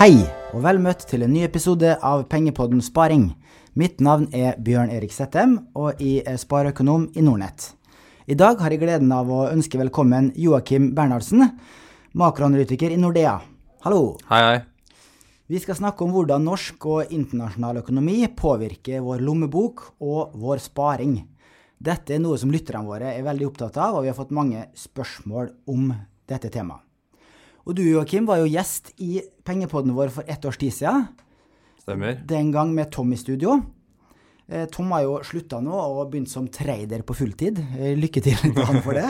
Hei, og vel møtt til en ny episode av Pengepodden Sparing. Mitt navn er Bjørn Erik Settem, og jeg er spareøkonom i Nordnett. I dag har jeg gleden av å ønske velkommen Joakim Bernhardsen, makroanalytiker i Nordea. Hallo. Hei, hei. Vi skal snakke om hvordan norsk og internasjonal økonomi påvirker vår lommebok og vår sparing. Dette er noe som lytterne våre er veldig opptatt av, og vi har fått mange spørsmål om dette temaet. Og du Joakim var jo gjest i pengepodden vår for ett års tid siden. Stemmer. Den gang med Tom i studio. Eh, Tom har jo slutta nå og begynt som trader på fulltid. Eh, Lykke til til han for det.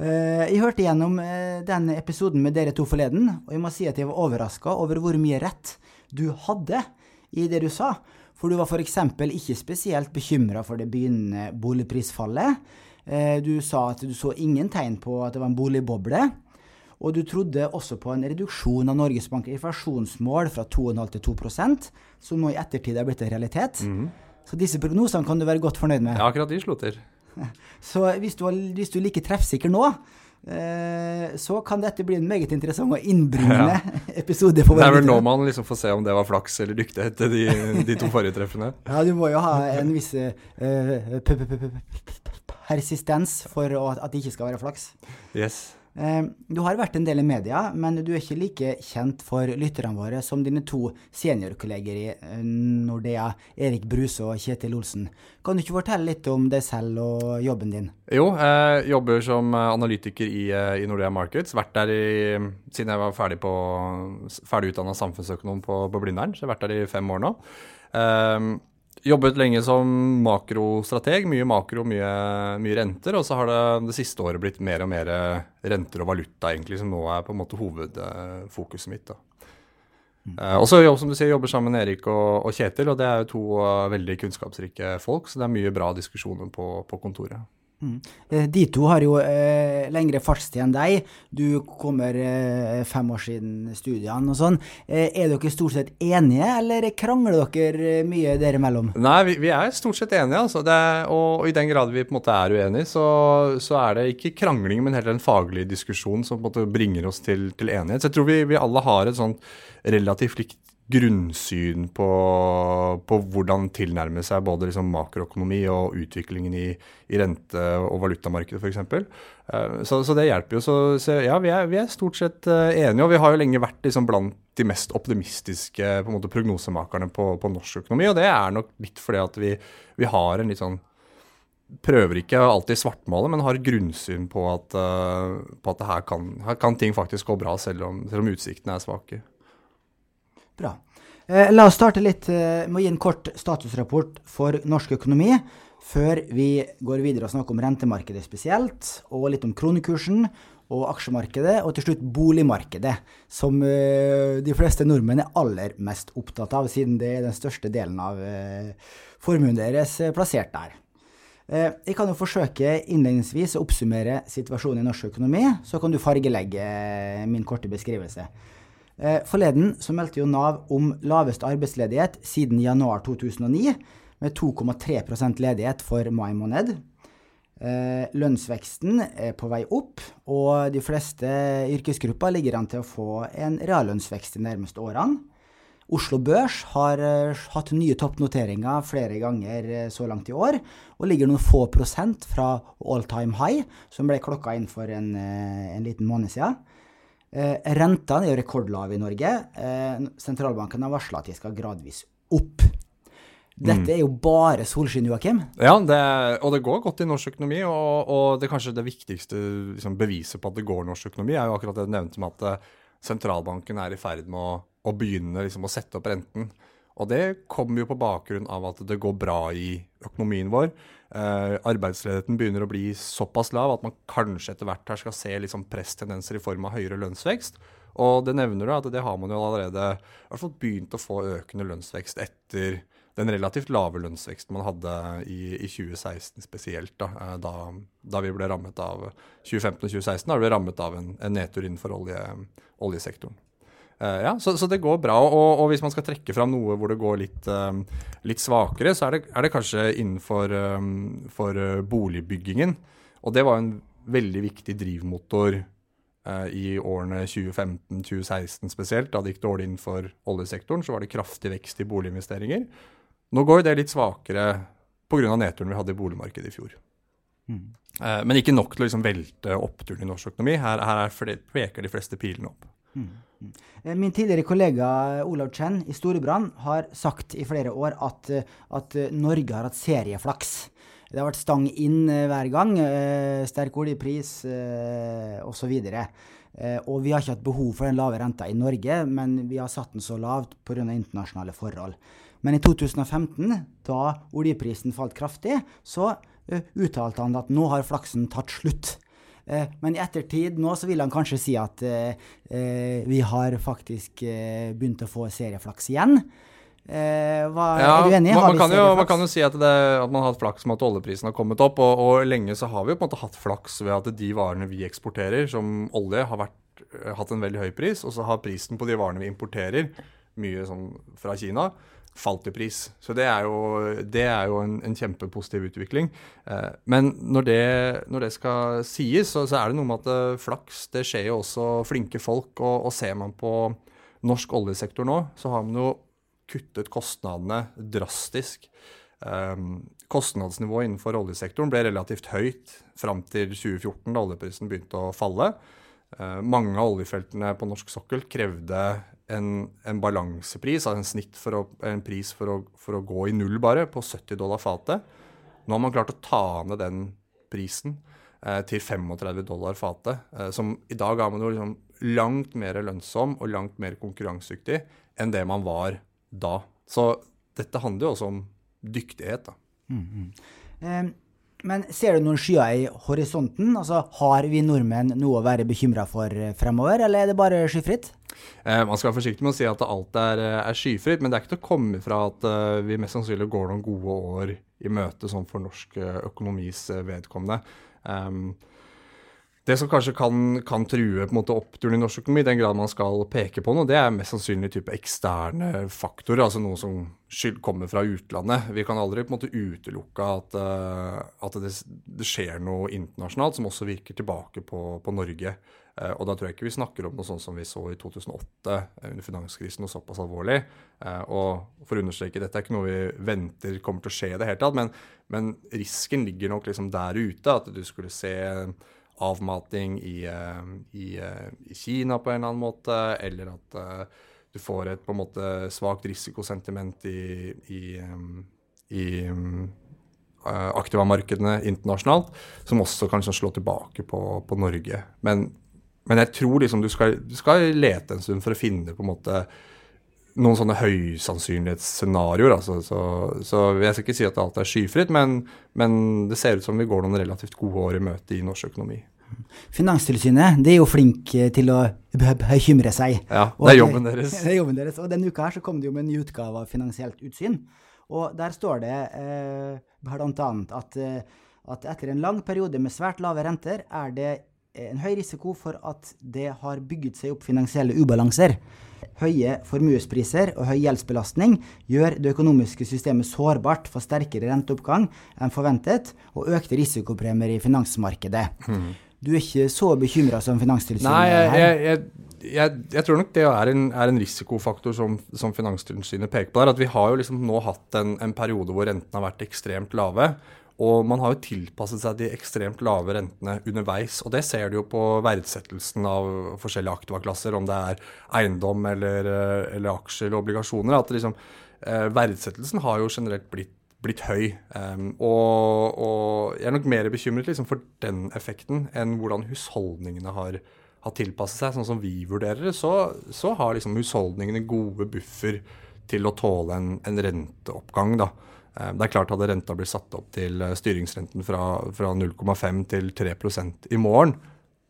Eh, Jeg hørte gjennom den episoden med dere to forleden, og jeg må si at jeg var overraska over hvor mye rett du hadde i det du sa. For du var f.eks. ikke spesielt bekymra for det begynnende boligprisfallet. Eh, Du sa at du så ingen tegn på at det var en boligboble. Og du trodde også på en reduksjon av Norges Bank inflasjonsmål fra 2,5 til 2% som nå i ettertid er blitt en realitet. Så disse prognosene kan du være godt fornøyd med. Ja, akkurat de slo til. Så hvis du, hvis du er like treffsikker nå, eh, så kan dette bli en meget interessant og innbringende episode for Det er vel nå man liksom får se om det var flaks eller dyktighet til de, de to forrige treffene. Ja, du må jo ha en viss eh, p- persistens for at det ikke skal være flaks. Yes. Eh, Du har vært en del i media, men du er ikke like kjent for lytterne våre som dine to seniorkolleger i eh, Nordea, Erik Bruse og Kjetil Olsen. Kan du ikke fortelle litt om deg selv og jobben din? Jo, jeg jobber som eh, analytiker i, i Nordea Markets. Vært der i, siden jeg var ferdig, på, ferdig utdanna samfunnsøkonom på, på Blindern. Så jeg har vært der i fem år nå. Jobbet lenge som makrostrateg. Mye makro, mye, mye renter. Og så har det det siste året blitt mer og mer renter og valuta, egentlig, som nå er på en måte hovedfokuset mitt. da. Eh, og så jobber som du sier, jobber sammen med Erik og, og Kjetil, og det er jo to uh, veldig kunnskapsrike folk, så det er mye bra diskusjoner på, på kontoret. Eh, De to har jo eh, lengre fartstid enn deg. Du kommer eh, fem år siden studiene og sånn. Eh, er dere stort sett enige, eller krangler dere eh, mye dere imellom? Nei, vi, vi er stort sett enige, altså. Er, og, og i den grad vi på en måte er uenige, så, så er det ikke krangling, men heller en faglig diskusjon som på en måte bringer oss til, til enighet. Så jeg tror vi, vi alle har et sånt relativt likt grunnsyn på, på hvordan tilnærme seg både liksom makroøkonomi og utviklingen i, i rente- og valutamarkedet f.eks. Uh, så, så det hjelper jo. Så, så ja, vi er, vi er stort sett eh, enige, og vi har jo lenge vært liksom blant de mest optimistiske på måte, prognosemakerne på, på norsk økonomi. Og det er nok litt fordi at vi, vi har en litt sånn Prøver ikke alltid svartmale, men har grunnsyn på at, eh, på at her, kan, her kan ting faktisk gå bra, selv om, selv om utsiktene er svake. Bra. Eh, la oss starte litt eh, med å gi en kort statusrapport for norsk økonomi, før vi går videre og snakker om rentemarkedet spesielt, og litt om kronekursen og aksjemarkedet, og til slutt boligmarkedet, som eh, de fleste nordmenn er aller mest opptatt av, siden det er den største delen av eh, formuen deres eh, plassert der. Jeg kan jo forsøke innledningsvis å oppsummere situasjonen i norsk økonomi, så kan du fargelegge min korte beskrivelse. Eh, Forleden så meldte jo Nav om laveste arbeidsledighet siden januar 2009, med 2,3% ledighet for mai måned. Eh, Lønnsveksten er på vei opp, og de fleste yrkesgrupper ligger an til å få en reallønnsvekst de nærmeste årene. Oslo Børs har eh, hatt nye toppnoteringer flere ganger så langt i år, og ligger noen få prosent fra all time high, som ble klokka inn for en, en liten måned siden. Eh, rentene er jo rekordlave i Norge. Eh, sentralbanken har varsla at de skal gradvis opp. Dette er jo bare solskinn, Joakim. Ja, det, og det går godt i norsk økonomi. Og, og det kanskje det viktigste liksom, beviset på at det går i norsk økonomi, er jo akkurat det du nevnte med at eh, sentralbanken er i ferd med å, å begynne liksom, å sette opp renten. Og det kommer jo på bakgrunn av at det går bra i økonomien vår. Eh, arbeidsledigheten begynner å bli såpass lav at man kanskje etter hvert her skal se liksom, presstendenser i form av høyere lønnsvekst. Og det nevner du at det har man jo allerede fall begynt å få økende lønnsvekst etter den relativt lave lønnsveksten man hadde i, i 2016 spesielt, da, eh, da, da vi ble rammet av 2015 og 2016, da ble rammet av en, en nedtur innenfor olje, oljesektoren. Eh, ja, så, så det går bra. Og, og hvis man skal trekke fram noe hvor det går litt, eh, litt svakere, så er det, er det kanskje innenfor eh, for boligbyggingen. Og det var en veldig viktig drivmotor eh, i årene 2015-2016 spesielt. Da det gikk dårlig innenfor oljesektoren, så var det kraftig vekst i boliginvesteringer. Nå går det litt svakere pga. nedturen vi hadde i boligmarkedet i fjor. Mm. Eh, men ikke nok til å liksom velte oppturen i norsk økonomi. Her, her flere, peker de fleste pilene opp. Mm. Eh, min tidligere kollega Olav Chen i Storebrand har sagt i flere år at, at Norge har hatt serieflaks. Det har vært stang inn eh, hver gang. Eh, sterk oljepris eh, osv. Eh, og vi har ikke hatt behov for den lave renta i Norge, men vi har satt den så lavt pga. internasjonale forhold. Men i 2015, da oljeprisen falt kraftig, så uttalte han at nå har flaksen tatt slutt. Uh, men i ettertid nå så vil han kanskje si at uh, vi har faktisk begynt å få serieflaks igjen. Eh, hva, ja, er du enig? Man, man, kan jo, man, kan jo, si at, det, at, man har hatt flaks med at oljeprisen har kommet opp. Og, og, lenge så har vi jo på en måte hatt flaks ved at de varene vi eksporterer, som olje, har vært, hatt en veldig høy pris. Og så har prisen på de varene vi importerer, mye sånn fra Kina, falt i pris. Så det er jo, det er jo en, en, kjempepositiv utvikling. Eh, men når det, når det, skal sies, så, så, er det noe med at eh, flaks det skjer jo også flinke folk. Og, og ser man på norsk oljesektor nå, så har man jo kuttet kostnadene drastisk. Eh, kostnadsnivået innenfor oljesektoren ble relativt høyt fram til 2014, da oljeprisen begynte å falle. Eh, mange av oljefeltene på norsk sokkel krevde en, en balansepris, altså en snitt for å, en pris for å, for å, gå i null bare, på 70 dollar fatet. Nå har man klart å ta ned den prisen eh, til 35 dollar fatet, Eh, som i dag er man jo liksom langt mer lønnsom og langt mer konkurransedyktig enn det man var da. Så dette handler jo også om dyktighet, da. Mm, mm. Um, men ser du noen skyer i horisonten? Altså, Har vi nordmenn noe å være bekymra for eh, fremover, eller er det bare skyfritt? Eh, man skal være forsiktig med å si at alt er, eh, er skyfritt, men det er ikke til å komme fra at uh, vi mest sannsynlig går noen gode år i møte sånn for norsk økonomis vedkommende. Um, det som kanskje kan, kan true måte oppturen i norsk økonomi, i den grad man skal peke på noe, det er mest sannsynlig type eksterne faktorer, altså noe som kommer fra utlandet. Vi kan aldri på en måte utelukke at, at det, det, skjer noe internasjonalt som også virker tilbake på, på Norge. Uh, og da tror jeg ikke vi snakker om noe sånt som vi så i 2008 uh, under finanskrisen, noe såpass alvorlig. Eh, og for å understreke, dette er ikke noe vi venter kommer til å skje i det hele tatt, men, men risken ligger nok liksom der ute, at du skulle se avmating i, eh, i, eh, i, Kina på en eller annen måte, eller at du får et på en måte svakt risikosentiment i, i, i uh, aktivamarkedene internasjonalt, som også kan slå tilbake på, på Norge. Men, men, jeg tror liksom du skal, du skal, lete en stund for å finne på en måte noen sånne høysannsynlighetsscenarioer. Altså, så, så, jeg skal ikke si at alt er skyfritt, men, men, det ser ut som vi går noen relativt gode år i møte i norsk økonomi. Finanstilsynet det er jo flink eh, til å bekymre seg. Ja, det er jobben deres. Det er jobben deres. Og denne uka her så kom det jo med en ny utgave av Finansielt utsyn. Og der står det eh, bl.a. At, eh, at etter en lang periode med svært lave renter er det en høy risiko for at det har bygget seg opp finansielle ubalanser. Høye formuespriser og høy gjeldsbelastning gjør det økonomiske systemet sårbart for sterkere renteoppgang enn forventet, og økte risikopremier i finansmarkedet. Mm. Du er ikke så bekymra som Finanstilsynet? Nei, jeg, jeg, jeg, jeg, tror nok det er en, er en risikofaktor som, som, Finanstilsynet peker på. der, at Vi har jo liksom nå hatt en, en periode hvor rentene har vært ekstremt lave. Og man har jo tilpasset seg de ekstremt lave rentene underveis. Og det ser du jo på verdsettelsen av forskjellige aktivaklasser, om det er eiendom eller, eh, eller aksjer eller obligasjoner. at liksom, eh, Verdsettelsen har jo generelt blitt, blitt høy. Um, og, og, jeg er nok mer bekymret liksom, for den effekten enn hvordan husholdningene har, har tilpasset seg. Sånn som vi vurderer det, så, så har liksom husholdningene gode buffer til å tåle en, en renteoppgang. da. Eh, det er klart Hadde renta blitt satt opp til eh, styringsrenten fra, fra 0,5 til 3% i morgen,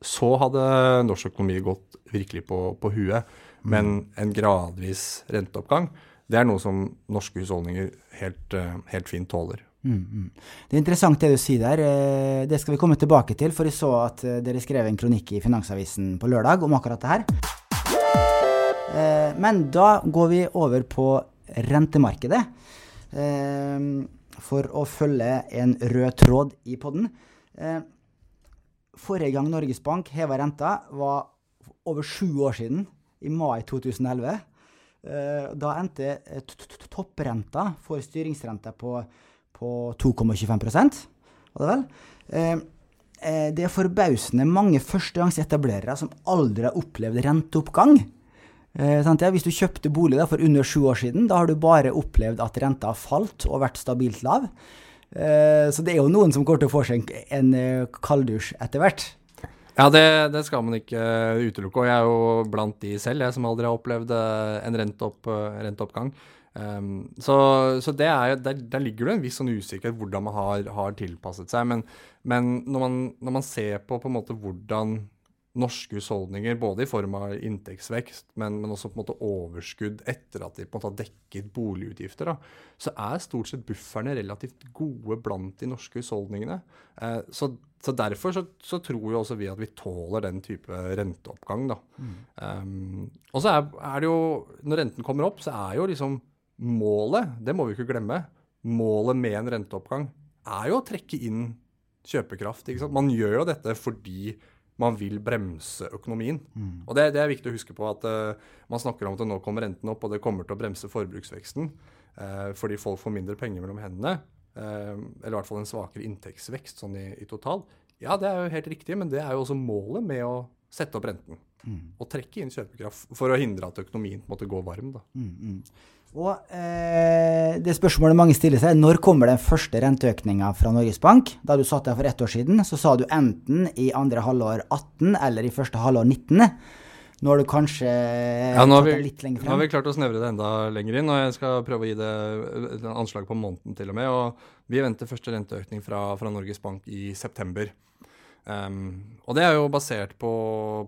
så hadde norsk økonomi gått virkelig på, på huet. Men mm. en gradvis renteoppgang, det er noe som norske husholdninger helt, eh, helt fint tåler. Mm, mm. Det er interessant det du sier der. Det skal vi komme tilbake til, for jeg så at dere skrev en kronikk i Finansavisen på lørdag om akkurat det her. Men da går vi over på rentemarkedet. Ehm, for å følge en rød tråd i podden. Ehm, forrige gang Norges Bank heva renta, var over sju år siden, i mai 2011. Eh, da endte eh, topprenta for styringsrente på, på 2,25 var det vel? Eh, eh, det er forbausende mange førstegangsetablerere som aldri har opplevd renteoppgang. Eh, ja? Hvis du kjøpte bolig da, for under sju år siden, da har du bare opplevd at renta har falt og vært stabilt lav. Eh, så det er jo noen som kommer til å få seg en, eh, kalddusj etter hvert. Ja, det, det skal man ikke eh, utelukke. Og jeg er jo blant de selv, jeg som aldri har opplevd eh, en renteopp, renteoppgang. Um, så så er, der, der ligger det en viss sånn usikkerhet hvordan man har, har tilpasset seg. Men, men når, man, når man ser på på hvordan norske husholdninger, både i form av inntektsvekst, men, men også på en måte overskudd etter at de på en måte har dekket boligutgifter, da, så er stort sett bufferne relativt gode blant de norske husholdningene. Eh, så, så derfor så, så tror jo også vi at vi tåler den type renteoppgang. Da. Um, og så er, er det jo, når renten kommer opp, så er jo liksom målet, det må vi ikke glemme, målet med en renteoppgang er jo å trekke inn kjøpekraft. Man gjør jo dette fordi man vil bremse økonomien. Og det, det er viktig å huske på at uh, man snakker om at nå kommer renten opp, og det kommer til å bremse forbruksveksten uh, fordi folk får mindre penger mellom hendene. Uh, eller i hvert fall en svakere inntektsvekst sånn i, i total. Ja, det er jo helt riktig, men det er jo også målet med å sette opp renten. Og trekke inn kjøpekraft for å hindre at økonomien på en måte går varm. da. Og eh, det spørsmålet mange stiller seg, er når kommer den første renteøkninga fra Norges Bank? Da du satt der for ett år siden, så sa du enten i andre halvår 18 eller i første halvår 19. Nå har du kanskje Ja, nå har, vi, litt lenger nå har vi klart å snevre det enda lenger inn, og jeg skal prøve å gi det et anslag på måneden til og med. og Vi venter første renteøkning fra, fra Norges Bank i september. Um, og det er jo basert på,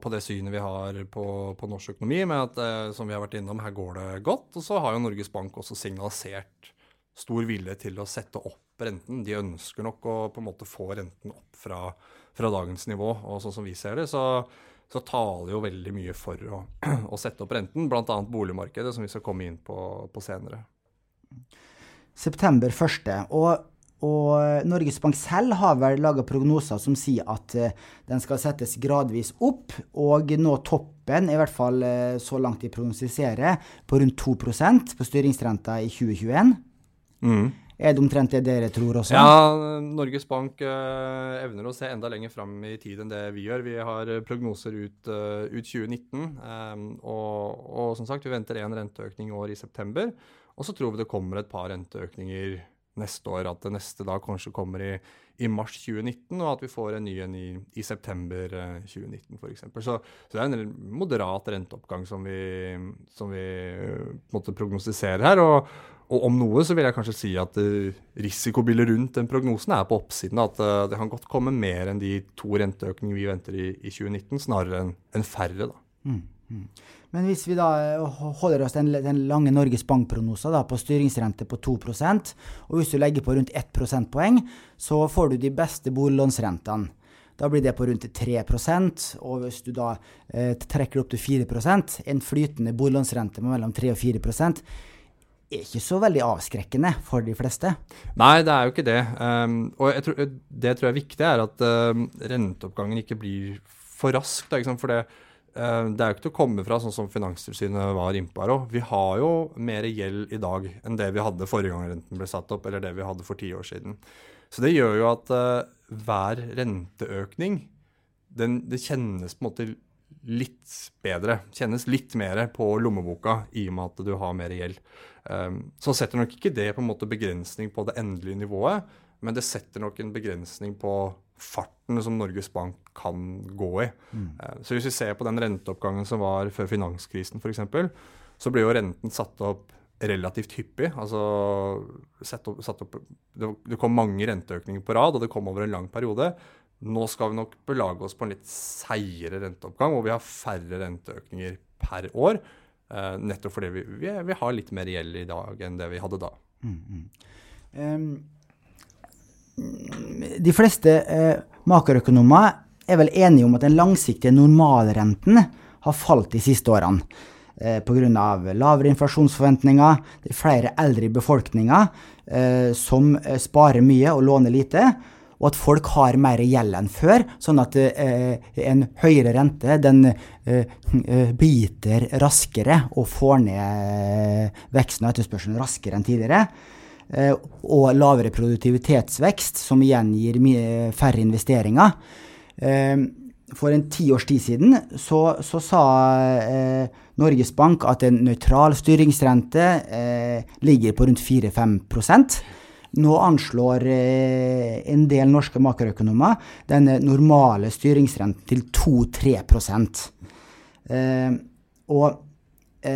på det synet vi har på, på norsk økonomi, med at eh, som vi har vært innom, her går det godt. Og så har jo Norges Bank også signalisert stor vilje til å sette opp renten. De ønsker nok å på en måte få renten opp fra, fra dagens nivå. Og sånn som vi ser det, så, så taler jo veldig mye for å, å sette opp renten, bl.a. boligmarkedet, som vi skal komme inn på, på senere. September 1. Og, og Norges Bank selv har vel laga prognoser som sier at eh, den skal settes gradvis opp, og nå toppen, i hvert fall eh, så langt de prognostiserer, på rundt 2% på styringsrenta i 2021. Er det omtrent det dere tror også? Ja, Norges Bank eh, evner å se enda lenger fram i tid enn det vi gjør. Vi har eh, prognoser ut, eh, ut 2019, eh, og, og som sagt, vi venter en renteøkning i år i september. Og så tror vi det kommer et par renteøkninger neste år, at det neste da kanskje kommer i, i mars 2019, og at vi får en ny en i, i september eh, 2019 f.eks. Så, så det er en moderat renteoppgang som vi, som vi eh, på en måte prognostiserer her. og og om noe så vil jeg kanskje si at uh, risikobildet rundt den prognosen er på oppsiden. At eh, det kan godt komme mer enn de to renteøkningene vi venter i, i 2019, snarere enn en færre. da. Men hvis vi da eh, holder oss til den, lange Norges Bank-prognosen på styringsrente på 2% og hvis du legger på rundt 1 prosentpoeng, så får du de beste boliglånsrentene. Da blir det på rundt 3% og hvis du da eh, trekker opp til 4% en flytende boliglånsrente med mellom 3 og 4% er ikke så veldig avskrekkende for de fleste. Nei, det er jo ikke det. Um, og tror, det jeg er viktig, er at um, renteoppgangen ikke blir for rask. Da, ikke? For det, det er jo ikke til å komme fra, sånn som Finanstilsynet var innpå her òg. Vi har jo mer gjeld i dag enn det vi hadde forrige gang renten ble satt opp, eller det vi hadde for ti år siden. Så det gjør jo at uh, hver renteøkning, den, det kjennes på en måte litt bedre. Kjennes litt mer på lommeboka i og med at du har mer gjeld. Um, så setter nok ikke det på en måte begrensning på det endelige nivået, men det setter nok en begrensning på farten som Norges Bank kan gå i. Mm. så hvis vi ser på den renteoppgangen som var før finanskrisen f.eks., så ble jo renten satt opp relativt hyppig. Altså satt opp, satt opp, det, kom mange renteøkninger på rad, og det kom over en lang periode. Nå skal vi nok belage oss på en litt seigere renteoppgang, hvor vi har færre renteøkninger per år. Eh, nettopp fordi vi, vi, vi har litt mer gjeld i dag enn det vi hadde da. Um, de fleste eh, makroøkonomer er vel enige om at den langsiktige normalrenten har falt de siste årene. Eh, Pga. lavere inflasjonsforventninger, det er flere eldre i befolkninga eh, som eh, sparer mye og låner lite. og at folk har mer gjeld enn før. Sånn at eh, en høyere rente den eh, biter raskere og får ned veksten og etterspørselen raskere enn tidligere. Eh, og lavere produktivitetsvekst, som igjen gir færre investeringer. Eh, for en tiårs tid siden så, så sa eh, Norges Bank at en nøytral styringsrente ligger på rundt 4-5% Nå anslår en del norske makroøkonomer den normale styringsrenten til 2-3 eh, Og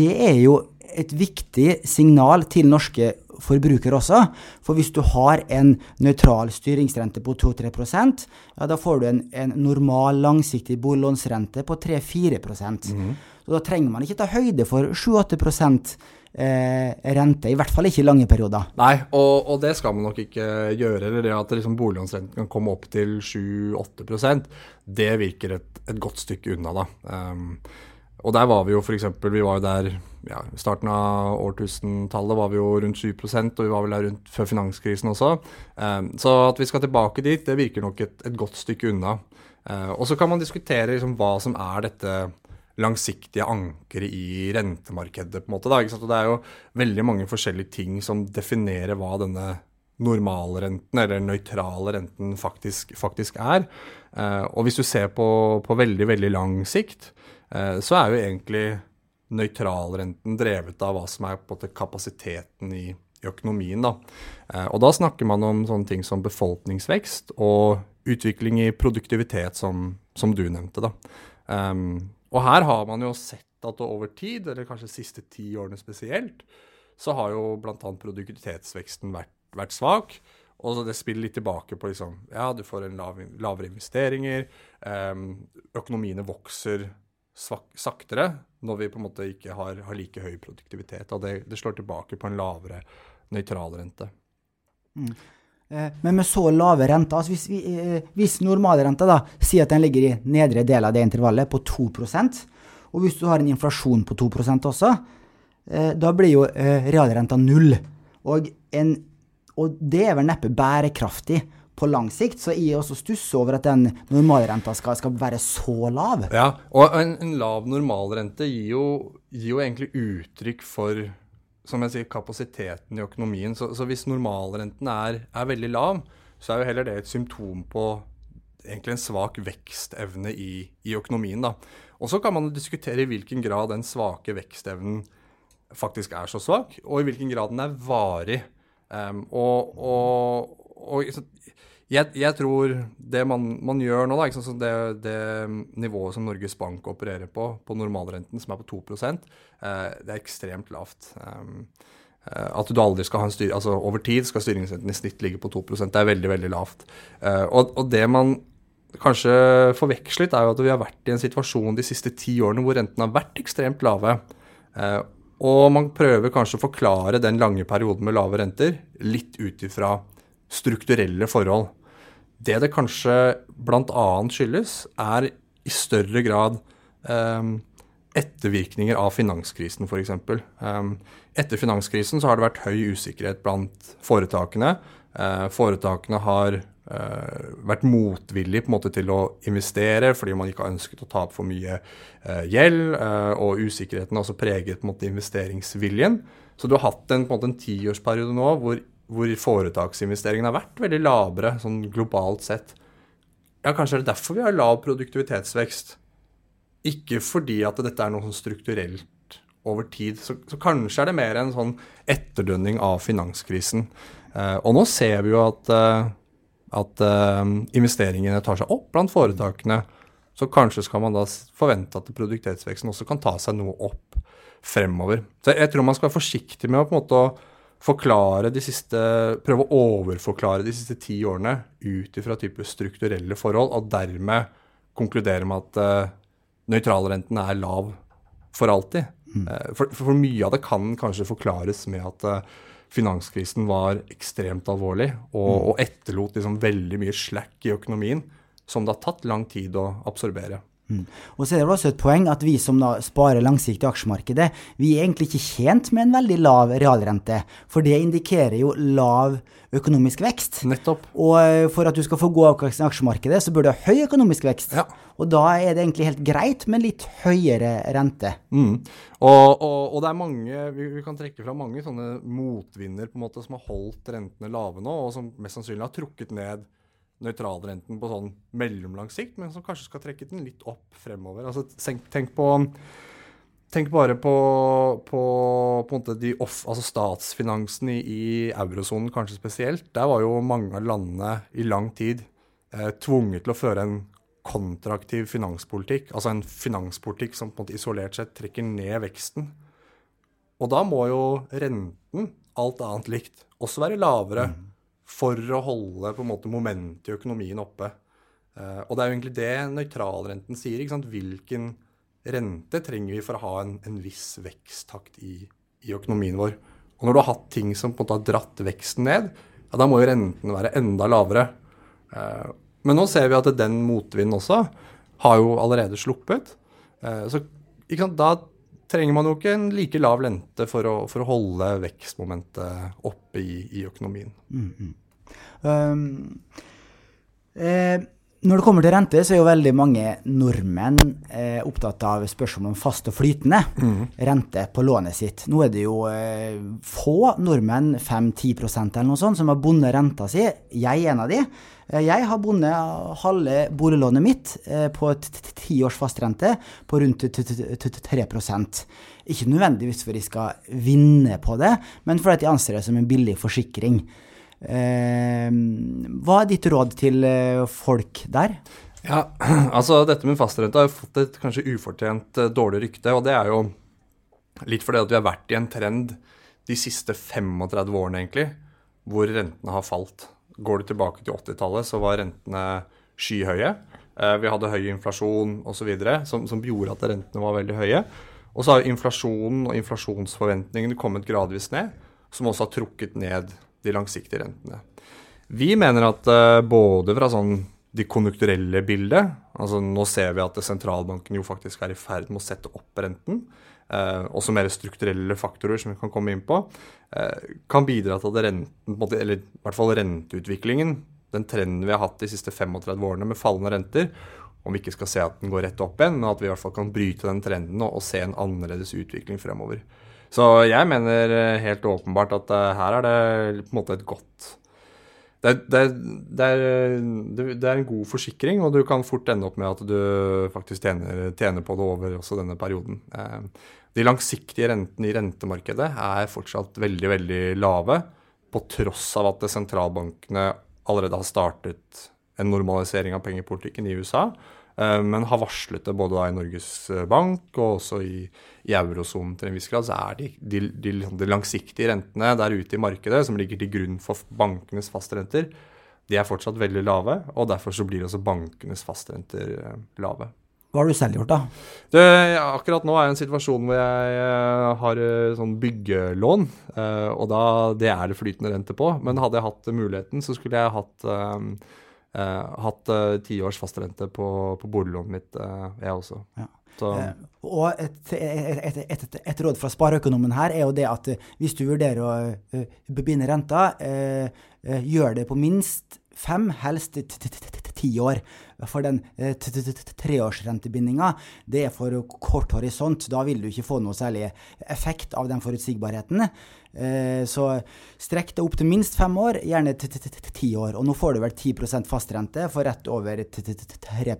det er jo et viktig signal til norske forbrukere også. For hvis du har en nøytral styringsrente på 2-3 ja, da får du en, en normal langsiktig boliglånsrente på 3-4 mm. Så da trenger man ikke ta høyde for 7-8 eh, rente, i hvert fall ikke i lange perioder. Nei, og, og, det skal man nok ikke gjøre. eller det At liksom boliglånsrenten kan komme opp til 7-8 det virker et, et, godt stykke unna. da. Um, og der var vi jo f.eks. Vi var jo der ja, starten av årtusentallet var vi jo rundt 7% og vi var vel der rundt før finanskrisen også. Um, så at vi skal tilbake dit, det virker nok et, et godt stykke unna. Uh, og så kan man diskutere liksom, hva som er dette langsiktige ankeret i rentemarkedet. på en måte. Da, og det er jo veldig mange forskjellige ting som definerer hva denne normalrenten, eller nøytrale renten, faktisk, faktisk er. Uh, og hvis du ser på, på veldig, veldig lang sikt, Eh, så er jo egentlig nøytralrenten drevet av hva som er på kapasiteten i, økonomien. Da. Eh, og da snakker man om sånne ting som befolkningsvekst og utvikling i produktivitet, som, som du nevnte. Da. Um, og her har man jo sett at over tid, eller kanskje de siste ti årene spesielt, så har jo bl.a. produktivitetsveksten vært, vært svak. Og det spiller litt tilbake på liksom, ja, du får en lav, lavere investeringer, um, økonomiene vokser saktere når vi på en måte ikke har, har like høy produktivitet. Og det, det, slår tilbake på en lavere nøytralrente. Mm. Eh, men med så lave renter, altså hvis, vi, eh, hvis normalrenta sier at den ligger i nedre del av det intervallet, på 2% og hvis du har en inflasjon på 2 også, eh, da blir jo realrenta null. Og, en, og det er vel neppe bærekraftig på lang sikt. Så jeg også stusser over at den normalrenta skal, skal være så lav. Ja, og en, en lav normalrente gir jo, gir jo egentlig uttrykk for som jeg sier, kapasiteten i økonomien. Så, så hvis normalrenten er, er, veldig lav, så er jo heller det et symptom på egentlig en svak vekstevne i, i økonomien. Og så kan man diskutere i hvilken grad den svake vekstevnen faktisk er så svak, og i hvilken grad den er varig. Um, og, og, og jeg, jeg, tror det man, man gjør nå, da, det, det, nivået som Norges Bank opererer på, på normalrenten, som er på 2 eh, det er ekstremt lavt. Um, at du aldri skal ha en styr, altså Over tid skal styringsrenten i snitt ligge på 2% Det er veldig veldig lavt. Uh, og, og, det man kanskje forvekslet, er jo at vi har vært i en situasjon de siste ti årene hvor rentene har vært ekstremt lave. Uh, og man prøver kanskje å forklare den lange perioden med lave renter litt ut ifra strukturelle forhold. Det det kanskje bl.a. skyldes, er i større grad um, ettervirkninger av finanskrisen, f.eks. Um, etter finanskrisen så har det vært høy usikkerhet blant foretakene. Uh, foretakene har uh, vært motvillige på en måte til å investere fordi man ikke har ønsket å ta opp for mye uh, gjeld, og usikkerheten har også preget på en måte investeringsviljen. Så du har hatt en, på en, måte, en tiårsperiode nå hvor hvor foretaksinvesteringene har vært veldig lavere sånn globalt sett. Ja, kanskje er det derfor vi har lav produktivitetsvekst. Ikke fordi at dette er noe sånn strukturelt over tid. Så, så, kanskje er det mer en sånn etterdønning av finanskrisen. Eh, og nå ser vi jo at, eh, at eh, investeringene tar seg opp blant foretakene. Så kanskje skal man da forvente at produktivitetsveksten også kan ta seg noe opp fremover. Så jeg tror man skal være forsiktig med å på en måte forklare de siste, prøve å overforklare de siste ti årene ut ifra type strukturelle forhold, og dermed konkludere med at uh, nøytralrenten er lav for alltid. Mm. Uh, for, for, mye av det kan kanskje forklares med at uh, finanskrisen var ekstremt alvorlig og, mm. og etterlot liksom veldig mye slack i økonomien som det har tatt lang tid å absorbere. Mm. Og så er det også et poeng at vi som da sparer langsiktig i aksjemarkedet, vi er egentlig ikke tjent med en veldig lav realrente. For det indikerer jo lav økonomisk vekst. Nettopp. Og eh, for at du skal få god avkastning i aksjemarkedet, så bør du ha høy økonomisk vekst. Ja. Og da er det egentlig helt greit med litt høyere rente. Mm. Og, og, og, det er mange, vi, vi, kan trekke fra mange sånne motvinder på en måte som har holdt rentene lave nå, og som mest sannsynlig har trukket ned nøytralrenten på sånn mellomlang sikt, men som kanskje skal trekke den litt opp fremover. Altså, tenk, tenk på Tenk bare på, på, på off, altså statsfinansene i, i eurosonen, kanskje spesielt. Der var jo mange av landene i lang tid eh, tvunget til å føre en kontraktiv finanspolitikk. Altså en finanspolitikk som på en måte isolert sett trekker ned veksten. Og da må jo renten, alt annet likt, også være lavere mm. For å holde på en måte momentet i økonomien oppe. Eh, og det er jo egentlig det nøytralrenten sier. ikke sant? Hvilken rente trenger vi for å ha en, en viss veksttakt i, i, økonomien vår. Og når du har hatt ting som på en måte har dratt veksten ned, ja, da må jo renten være enda lavere. Eh, men nå ser vi at den motvinden også har jo allerede sluppet. Så, så sant, da trenger man jo ikke en like lav lente for å, for å holde vekstmomentet oppe i, i økonomien. Mm, -hmm. Um, eh, når det kommer til rente, så er jo veldig mange nordmenn eh, opptatt av spørsmål om fast og flytende mm. rente på lånet sitt. Nå er det jo eh, få nordmenn, 5-10% eller noe sånt, som har bundet renta si. Jeg er en av de. Eh, jeg har bundet halve boliglånet mitt eh, på ti års fastrente på rundt 3% Ikke nødvendigvis fordi jeg skal vinne på det, men fordi jeg anser det som en billig forsikring. Eh, hva er ditt råd til eh, folk der? Ja, altså Dette med fastrente har jo fått et kanskje ufortjent eh, dårlig rykte. og Det er jo litt fordi at vi har vært i en trend de siste 35 årene, egentlig, hvor rentene har falt. Går du tilbake til 80-tallet, så var rentene skyhøye. Vi hadde høy inflasjon osv. Som, som gjorde at rentene var veldig høye. Og så har inflasjonen og inflasjonsforventningene kommet gradvis ned, som også har trukket ned de langsiktige rentene. Vi mener at uh, både fra sånn de konjunkturelle bildet, altså nå ser vi at sentralbanken jo faktisk er i ferd med å sette opp renten, Eh, også mer strukturelle faktorer som vi kan komme inn på, eh, kan bidra til at renten, eller i hvert fall renteutviklingen, den trenden vi har hatt de siste 35 årene med fallende renter, om vi ikke skal se at den går rett opp igjen, men at vi i hvert fall kan bryte den trenden og, og se en annerledes utvikling fremover. Så jeg mener eh, helt åpenbart at uh, her er det på en måte et godt det, det, det, er, det, er, en god forsikring, og du kan fort ende opp med at du faktisk tjener, tjener på det over også denne perioden. Uh, de langsiktige rentene i rentemarkedet er fortsatt veldig, veldig lave, på tross av at sentralbankene allerede har startet en normalisering av pengepolitikken i USA. Eh, men har varslet det både i Norges eh, Bank og også i, i eurosonen til en viss grad. Så er de, de, de, de, langsiktige rentene der ute i markedet, som ligger til grunn for bankenes fastrenter, de er fortsatt veldig lave. Og derfor så blir også bankenes fastrenter eh, lave. Hva har du selv gjort, da? Det, akkurat nå er jeg i en situasjon hvor jeg har sånn byggelån. Og da, det er det flytende rente på. Men hadde jeg hatt muligheten, så skulle jeg hatt hatt uh, ti års fastrente på, på boliglånet mitt, uh, jeg også. Ja. Og et, et, et, et, råd fra spareøkonomen her er jo det at hvis du vurderer å begynne renta, gjør det på minst fem, helst ti år. For den treårsrentebindinga, det er for kort horisont. Da vil du ikke få noe særlig effekt av den forutsigbarheten. Eh, så strekk det opp til minst fem år, gjerne ti år. Og nå får du vel 10% fastrente for rett over 3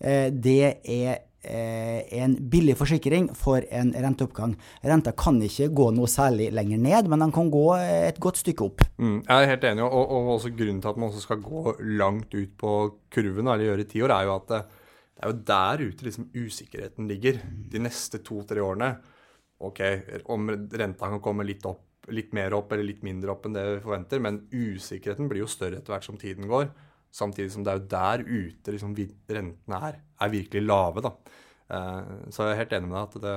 eh, Det er eh, en billig forsikring for en renteoppgang. Renta kan ikke gå noe særlig lenger ned, men den kan gå et godt stykke opp. Mm, jeg er helt enig, og, og, også grunnen til at man også skal gå langt ut på kurven, eller gjøre ti år, er jo at det, det er jo der ute liksom usikkerheten ligger de neste to-tre årene. OK, om renta kan komme litt opp, litt mer opp eller litt mindre opp enn det vi forventer, men usikkerheten blir jo større etter hvert som tiden går. Samtidig som det er jo der ute liksom, rentene er, er virkelig lave. da. Uh, så jeg er helt enig med deg at det,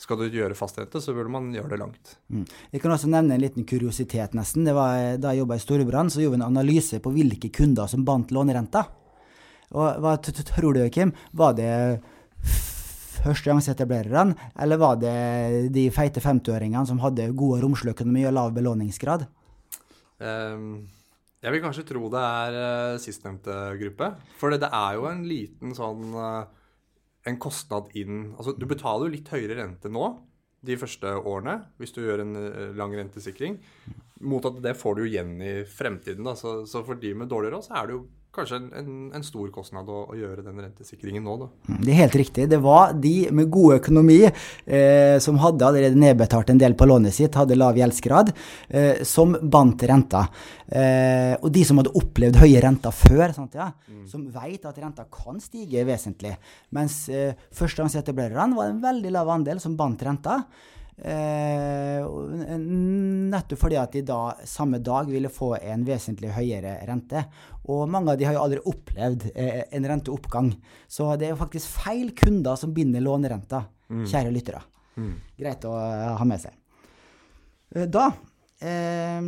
skal du gjøre fastrente, så burde man gjøre det langt. Mm. Jeg kan også nevne en liten kuriositet, nesten. Var Da jeg jobba i Storebrand, så gjorde vi en analyse på hvilke kunder som bandt lånerenta. Og hva tror du, Kim? Var det førstegangsetablererne, eller var det de feite 50-åringene som hadde god og romslig økonomi og lav belåningsgrad? Um, jeg vil kanskje tro det er uh, sistnevnte gruppe. For det, det er jo en liten sånn uh, En kostnad inn Altså, du betaler jo litt høyere rente nå de første årene hvis du gjør en uh, lang rentesikring, mot at det får du jo igjen i fremtiden. Da. Så, så for de med dårlig råd, så er det jo kanskje en, en, en stor kostnad å, å gjøre den rentesikringen nå, da. Mm, Det er helt riktig. Det var de med god økonomi eh, som hadde allerede nedbetalt en del på lånet sitt, hadde lav gjeldsgrad, eh, som bandt renta. Eh, og de som hadde opplevd høye renter før, sant, ja, som vet at renta kan stige vesentlig. Mens eh, førstegangsetablererne var en veldig lav andel som bandt renta. Eh, nettopp fordi at de da samme dag ville få en vesentlig høyere rente. Og mange av de har jo aldri opplevd eh, en renteoppgang. Så det er jo faktisk feil kunder som binder lånerenta, kjære lyttere. Greit å eh, ha med seg. Eh, Da eh,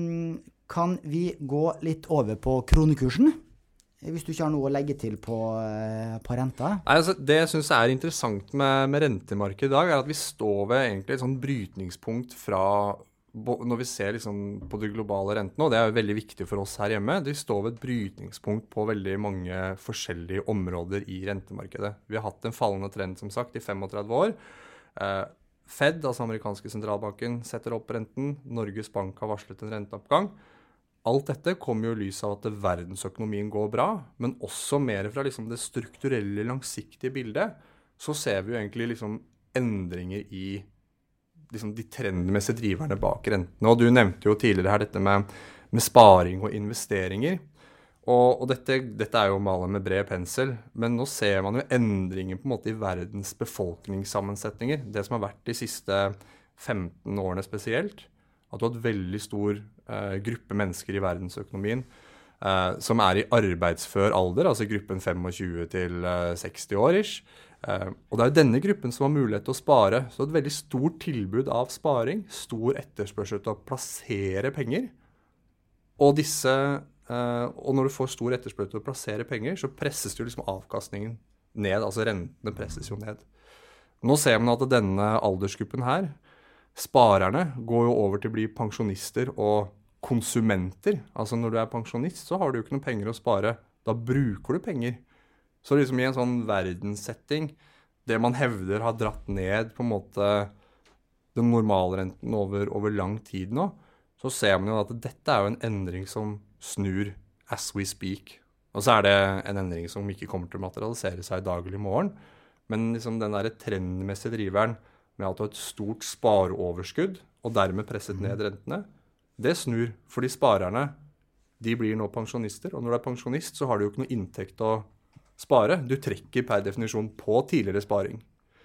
kan vi gå litt over på kronekursen. Hvis du ikke har noe å legge til på, eh, på renta. Nei, altså, det jeg syns er interessant med, med rentemarkedet i dag, er at vi står ved et sånn brytningspunkt fra Når vi ser liksom på de globale rentene, og det er jo veldig viktig for oss her hjemme, de står ved et brytningspunkt på veldig mange forskjellige områder i rentemarkedet. Vi har hatt en fallende trend som sagt i 35 år. Eh, Fed, altså amerikanske sentralbanken, setter opp renten. Norges Bank har varslet en renteoppgang. Alt dette kommer jo i lys av at verdensøkonomien går bra, men også mer fra liksom det strukturelle, langsiktige bildet, så ser vi jo egentlig liksom endringer i liksom de trendmessige driverne bak rentene. Og du nevnte jo tidligere her dette med, med sparing og investeringer. Og, og dette, dette er jo å male med bred pensel, men nå ser man jo endringer på en måte i verdens befolkningssammensetninger. Det som har vært de siste 15 årene spesielt. At du har hatt veldig stor gruppe mennesker i verdensøkonomien eh, som er i arbeidsfør alder, altså gruppen 25 til eh, 60 år ish. Eh, og det er jo denne gruppen som har mulighet til å spare. Så et veldig stort tilbud av sparing, stor etterspørsel til å plassere penger. Og disse eh, Og når du får stor etterspørsel til å plassere penger, så presses jo liksom avkastningen ned. Altså rentene presses jo ned. Nå ser man at denne aldersgruppen her, sparerne, går jo over til å bli pensjonister og konsumenter. Altså når du er pensjonist, så har du jo ikke noe penger å spare. Da bruker du penger. Så liksom i en sånn verdenssetting, det man hevder har dratt ned på en måte den normalrenten over, over lang tid nå, så ser man jo at dette er jo en endring som snur as we speak. Og så er det en endring som ikke kommer til å materialisere seg i dag eller i morgen. Men liksom den der trendmessige driveren med at du har et stort spareoverskudd, og dermed presset ned rentene, det snur. Fordi sparerne de blir nå pensjonister, og når du er pensjonist, så har du jo ikke noe inntekt å spare. Du trekker per definisjon på tidligere sparing.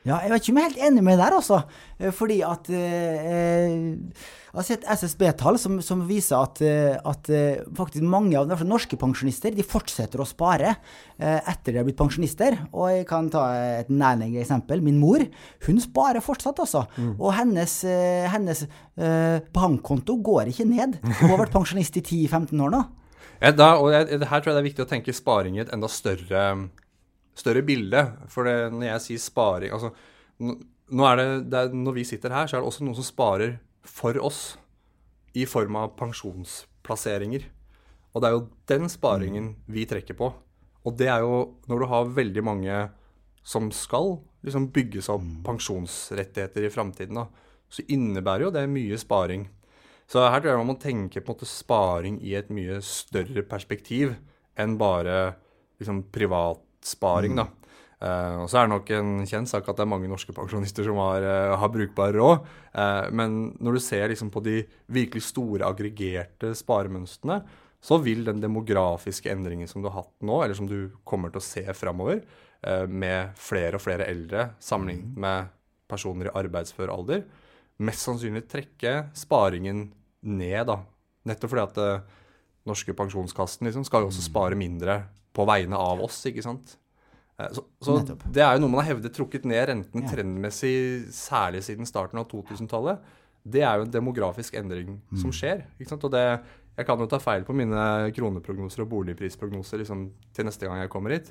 Ja, jeg vet ikke om jeg er helt enig med deg der, altså. Eh, Fordi at eh, Jeg har sett SSB-tall som, som viser at, eh, at eh, faktisk mange av de norske pensjonister de fortsetter å spare eh, etter de har blitt pensjonister. Og jeg kan ta et nærliggende eksempel. Min mor hun sparer fortsatt, altså. Og hennes, eh, hennes eh, bankkonto går ikke ned. Hun har vært pensjonist i 10-15 år nå. Ja, da, og jeg, her tror jeg det er viktig å tenke sparing i et enda større, større bilde. For det, når jeg sier sparing altså, nå, det, det er, Når vi sitter her, så er det også noen som sparer for oss i form av pensjonsplasseringer. Og det er jo den sparingen vi trekker på. Og det er jo når du har veldig mange som skal liksom bygge seg opp pensjonsrettigheter i framtiden, så innebærer jo det mye sparing. Så her tror jeg man må tenke på en måte sparing i et mye større perspektiv enn bare liksom privatsparing, da. Uh, og så er det nok en kjent sak at det er mange norske pensjonister som har, uh, har brukbar råd. Uh, men når du ser liksom på de virkelig store aggregerte sparemønstrene, så vil den demografiske endringen som du har hatt nå, eller som du kommer til å se framover, med flere og flere eldre sammenlignet med personer i arbeidsfør alder, mest sannsynlig trekke sparingen ned, da. Nettopp fordi at norske pensjonskassen liksom skal jo også spare mindre på vegne av oss, ikke sant. Eh, Så, så det er jo noe man har hevdet trukket ned renten Ja. trendmessig, særlig siden starten av 2000-tallet. Det er jo en demografisk endring som skjer. ikke sant? Og det, jeg kan jo ta feil på mine kroneprognoser og boligprisprognoser liksom, til neste gang jeg kommer hit.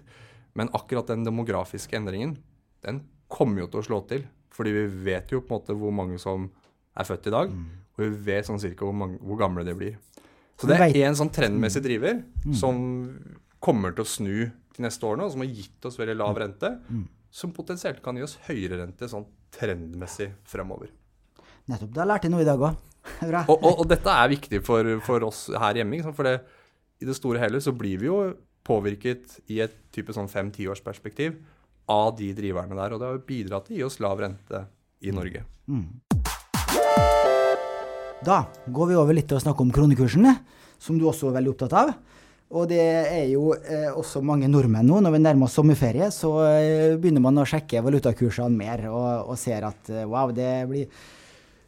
Men akkurat den demografiske endringen, den kommer jo til å slå til. Fordi vi vet jo på en måte hvor mange som er født i dag, og vi vet sånn cirka hvor, mange, hvor gamle de blir. Så det er en sånn trendmessig driver som kommer til å snu de neste årene, og som har gitt oss veldig lav rente, som potensielt kan gi oss høyere rente sånn trendmessig fremover. Nettopp. Da lærte jeg noe i dag òg. Bra. Og, og, og dette er viktig for, for oss her hjemme. For det, i det store hele så blir vi jo påvirket i et type sånn fem-tiårsperspektiv av de driverne der. Og det har bidratt til å gi oss lav rente i Norge. Da går vi over litt til å snakke om kronekursen, som du også er veldig opptatt av. Og det er jo eh, også mange nordmenn nå, når vi nærmer oss sommerferie, så eh, begynner man å sjekke valutakursene mer og, og ser at eh, wow, det blir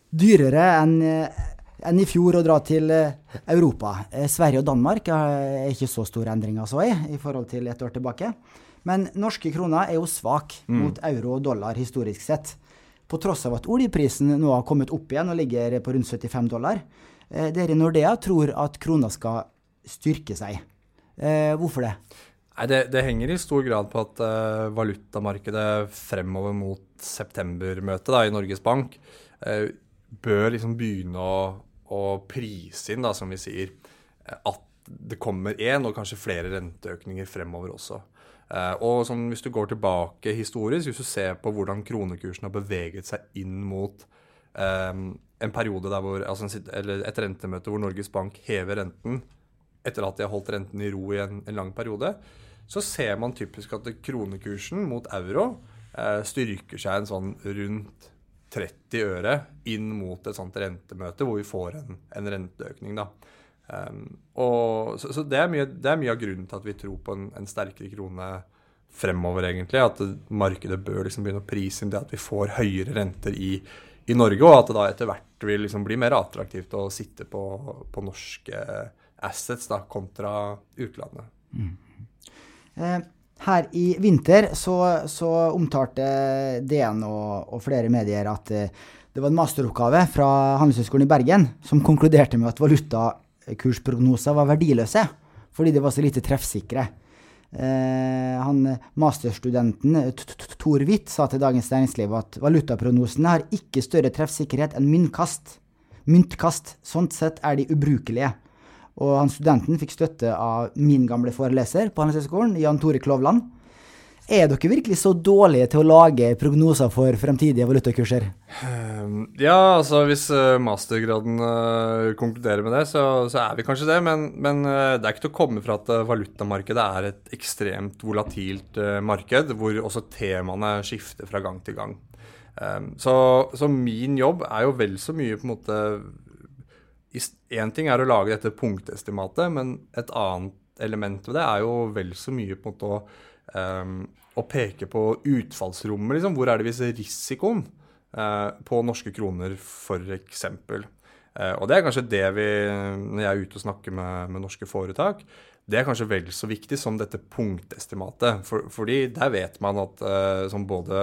dyrere enn eh, enn i fjor å dra til eh, Europa. Eh, Sverige og Danmark er ikke så store endringer så i, i forhold til et år tilbake. Men norske kroner er jo svak mot euro og dollar historisk sett. På tross av at oljeprisen nå har kommet opp igjen og ligger på rundt 75 dollar. Dere i Nordea tror at krona skal styrke seg. Eh, hvorfor det? Nei, det, det henger i stor grad på at eh, valutamarkedet fremover mot septembermøtet i Norges Bank eh, bør liksom begynne å, å prise inn, da, som vi sier, eh, at det kommer én og kanskje flere renteøkninger fremover også. Eh, og sånn, hvis du går tilbake historisk, hvis du ser på hvordan kronekursen har beveget seg inn mot eh, en periode der hvor, altså eller et rentemøte hvor Norges Bank hever renten etter at de har holdt renten i ro i en, en lang periode, så ser man typisk at kronekursen mot euro eh, styrker seg en sånn rundt 30 øre inn mot et sånt rentemøte hvor vi får en, en renteøkning. da. Um, og, så så det, er mye, det er mye av grunnen til at vi tror på en, en sterkere krone fremover, egentlig. At det, markedet bør liksom begynne å prise inn det at vi får høyere renter i, i Norge, og at det da etter hvert vil liksom bli mer attraktivt å sitte på, på norske assets da, kontra utlandet. Eh, her i vinter så, så omtalte DN og, og flere medier at eh, det var en masteroppgave fra Handelshøyskolen i Bergen som konkluderte med at valutakursprognoser var verdiløse fordi de var så lite treffsikre. Eh, han masterstudenten Tor Hvitt sa til Dagens Næringsliv at valutaprognosene har ikke større treffsikkerhet enn myntkast. Myntkast. Sånn sett er de ubrukelige. Og han studenten fikk støtte av min gamle foreleser på Handelshøyskolen, Jan Tore Klovland. Er dere virkelig så dårlige til å lage prognoser for fremtidige valutakurser? Um, ja, altså hvis uh, mastergraden uh, konkluderer med det, så, så er vi kanskje det. Men, men uh, det er ikke til å komme fra at valutamarkedet er et ekstremt volatilt marked, hvor også temaene skifter fra gang til gang. Um, så, så min jobb er jo vel så mye på en måte Én ting er å lage dette punktestimatet, men et annet element ved det er jo vel så mye på en måte å, um, å peke på utfallsrommet. Liksom. Hvor er det vi ser risikoen uh, på norske kroner, f.eks.? Uh, og det er kanskje det vi, når jeg er ute og snakker med, med norske foretak, det er kanskje vel så viktig som dette punktestimatet. For, fordi der vet man at uh, som både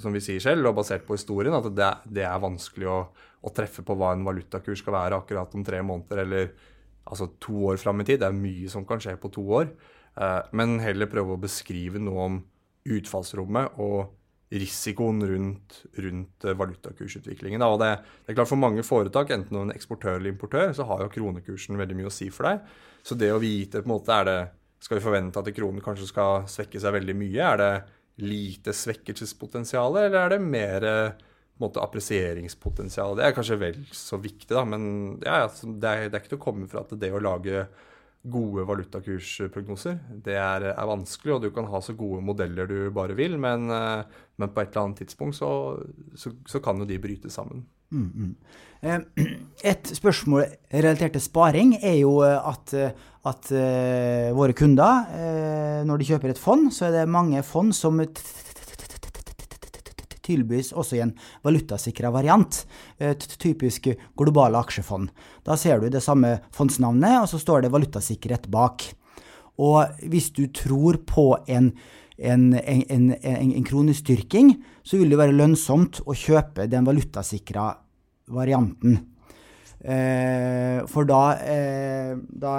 som vi sier selv, og basert på historien, at det, det er vanskelig å, å treffe på hva en valutakurs skal være akkurat om tre måneder eller altså to år fram i tid. Det er mye som kan skje på to år. Eh, men heller prøve å beskrive noe om utfallsrommet og risikoen rundt, rundt eh, valutakursutviklingen. Og det, det er klart For mange foretak, enten du er eksportør eller importør, så har jo kronekursen veldig mye å si for deg. Så det å vite på en måte, er det, Skal vi forvente at kronen kanskje skal svekke seg veldig mye? Er det lite svekkelsespotensial, eller er det mer eh, måte, appresieringspotensial? Det er kanskje vel så viktig, da, men ja, altså, det, er, det er ikke til å komme fra at det å lage gode valutakursprognoser. Det er, er vanskelig, og du kan ha så gode modeller du bare vil, men, eh, men på et eller annet tidspunkt så, så, så kan jo de bryte sammen. Mm, mm. Eh, Et spørsmål relatert til sparing er jo eh, at, at våre kunder, når de kjøper et fond, så er det mange fond som tilbys også i en valutasikra variant. et Typisk globale aksjefond. Da ser du det samme fondsnavnet, og så står det valutasikkerhet bak. Og hvis du tror på en, en, en, en, en, en kronestyrking, så vil det være lønnsomt å kjøpe den valutasikra varianten. Eh, for da, eh, da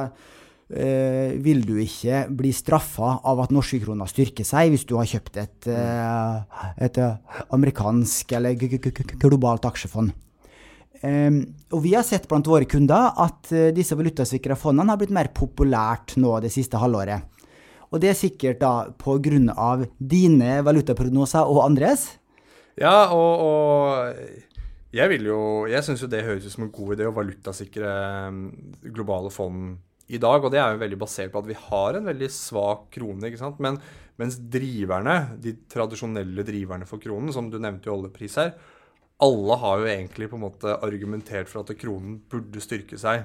eh, vil du ikke bli straffa av at norske kroner styrker seg hvis du har kjøpt et, eh, et eh, amerikansk eller globalt aksjefond. Eh, og vi har sett blant våre kunder at eh, disse valutasikra fondene har blitt mer populært nå det siste halvåret. Og det er sikkert da av dine valutaprognoser og andres. Ja, og, og jeg vil jo Jeg syns jo det høres ut som en god idé å valutasikre um, globale fond i dag. Og det er jo veldig basert på at vi har en veldig svak krone, ikke sant. Men mens driverne, de tradisjonelle driverne for kronen, som du nevnte i oljepris her, alle har jo egentlig på en måte argumentert for at kronen burde styrke seg.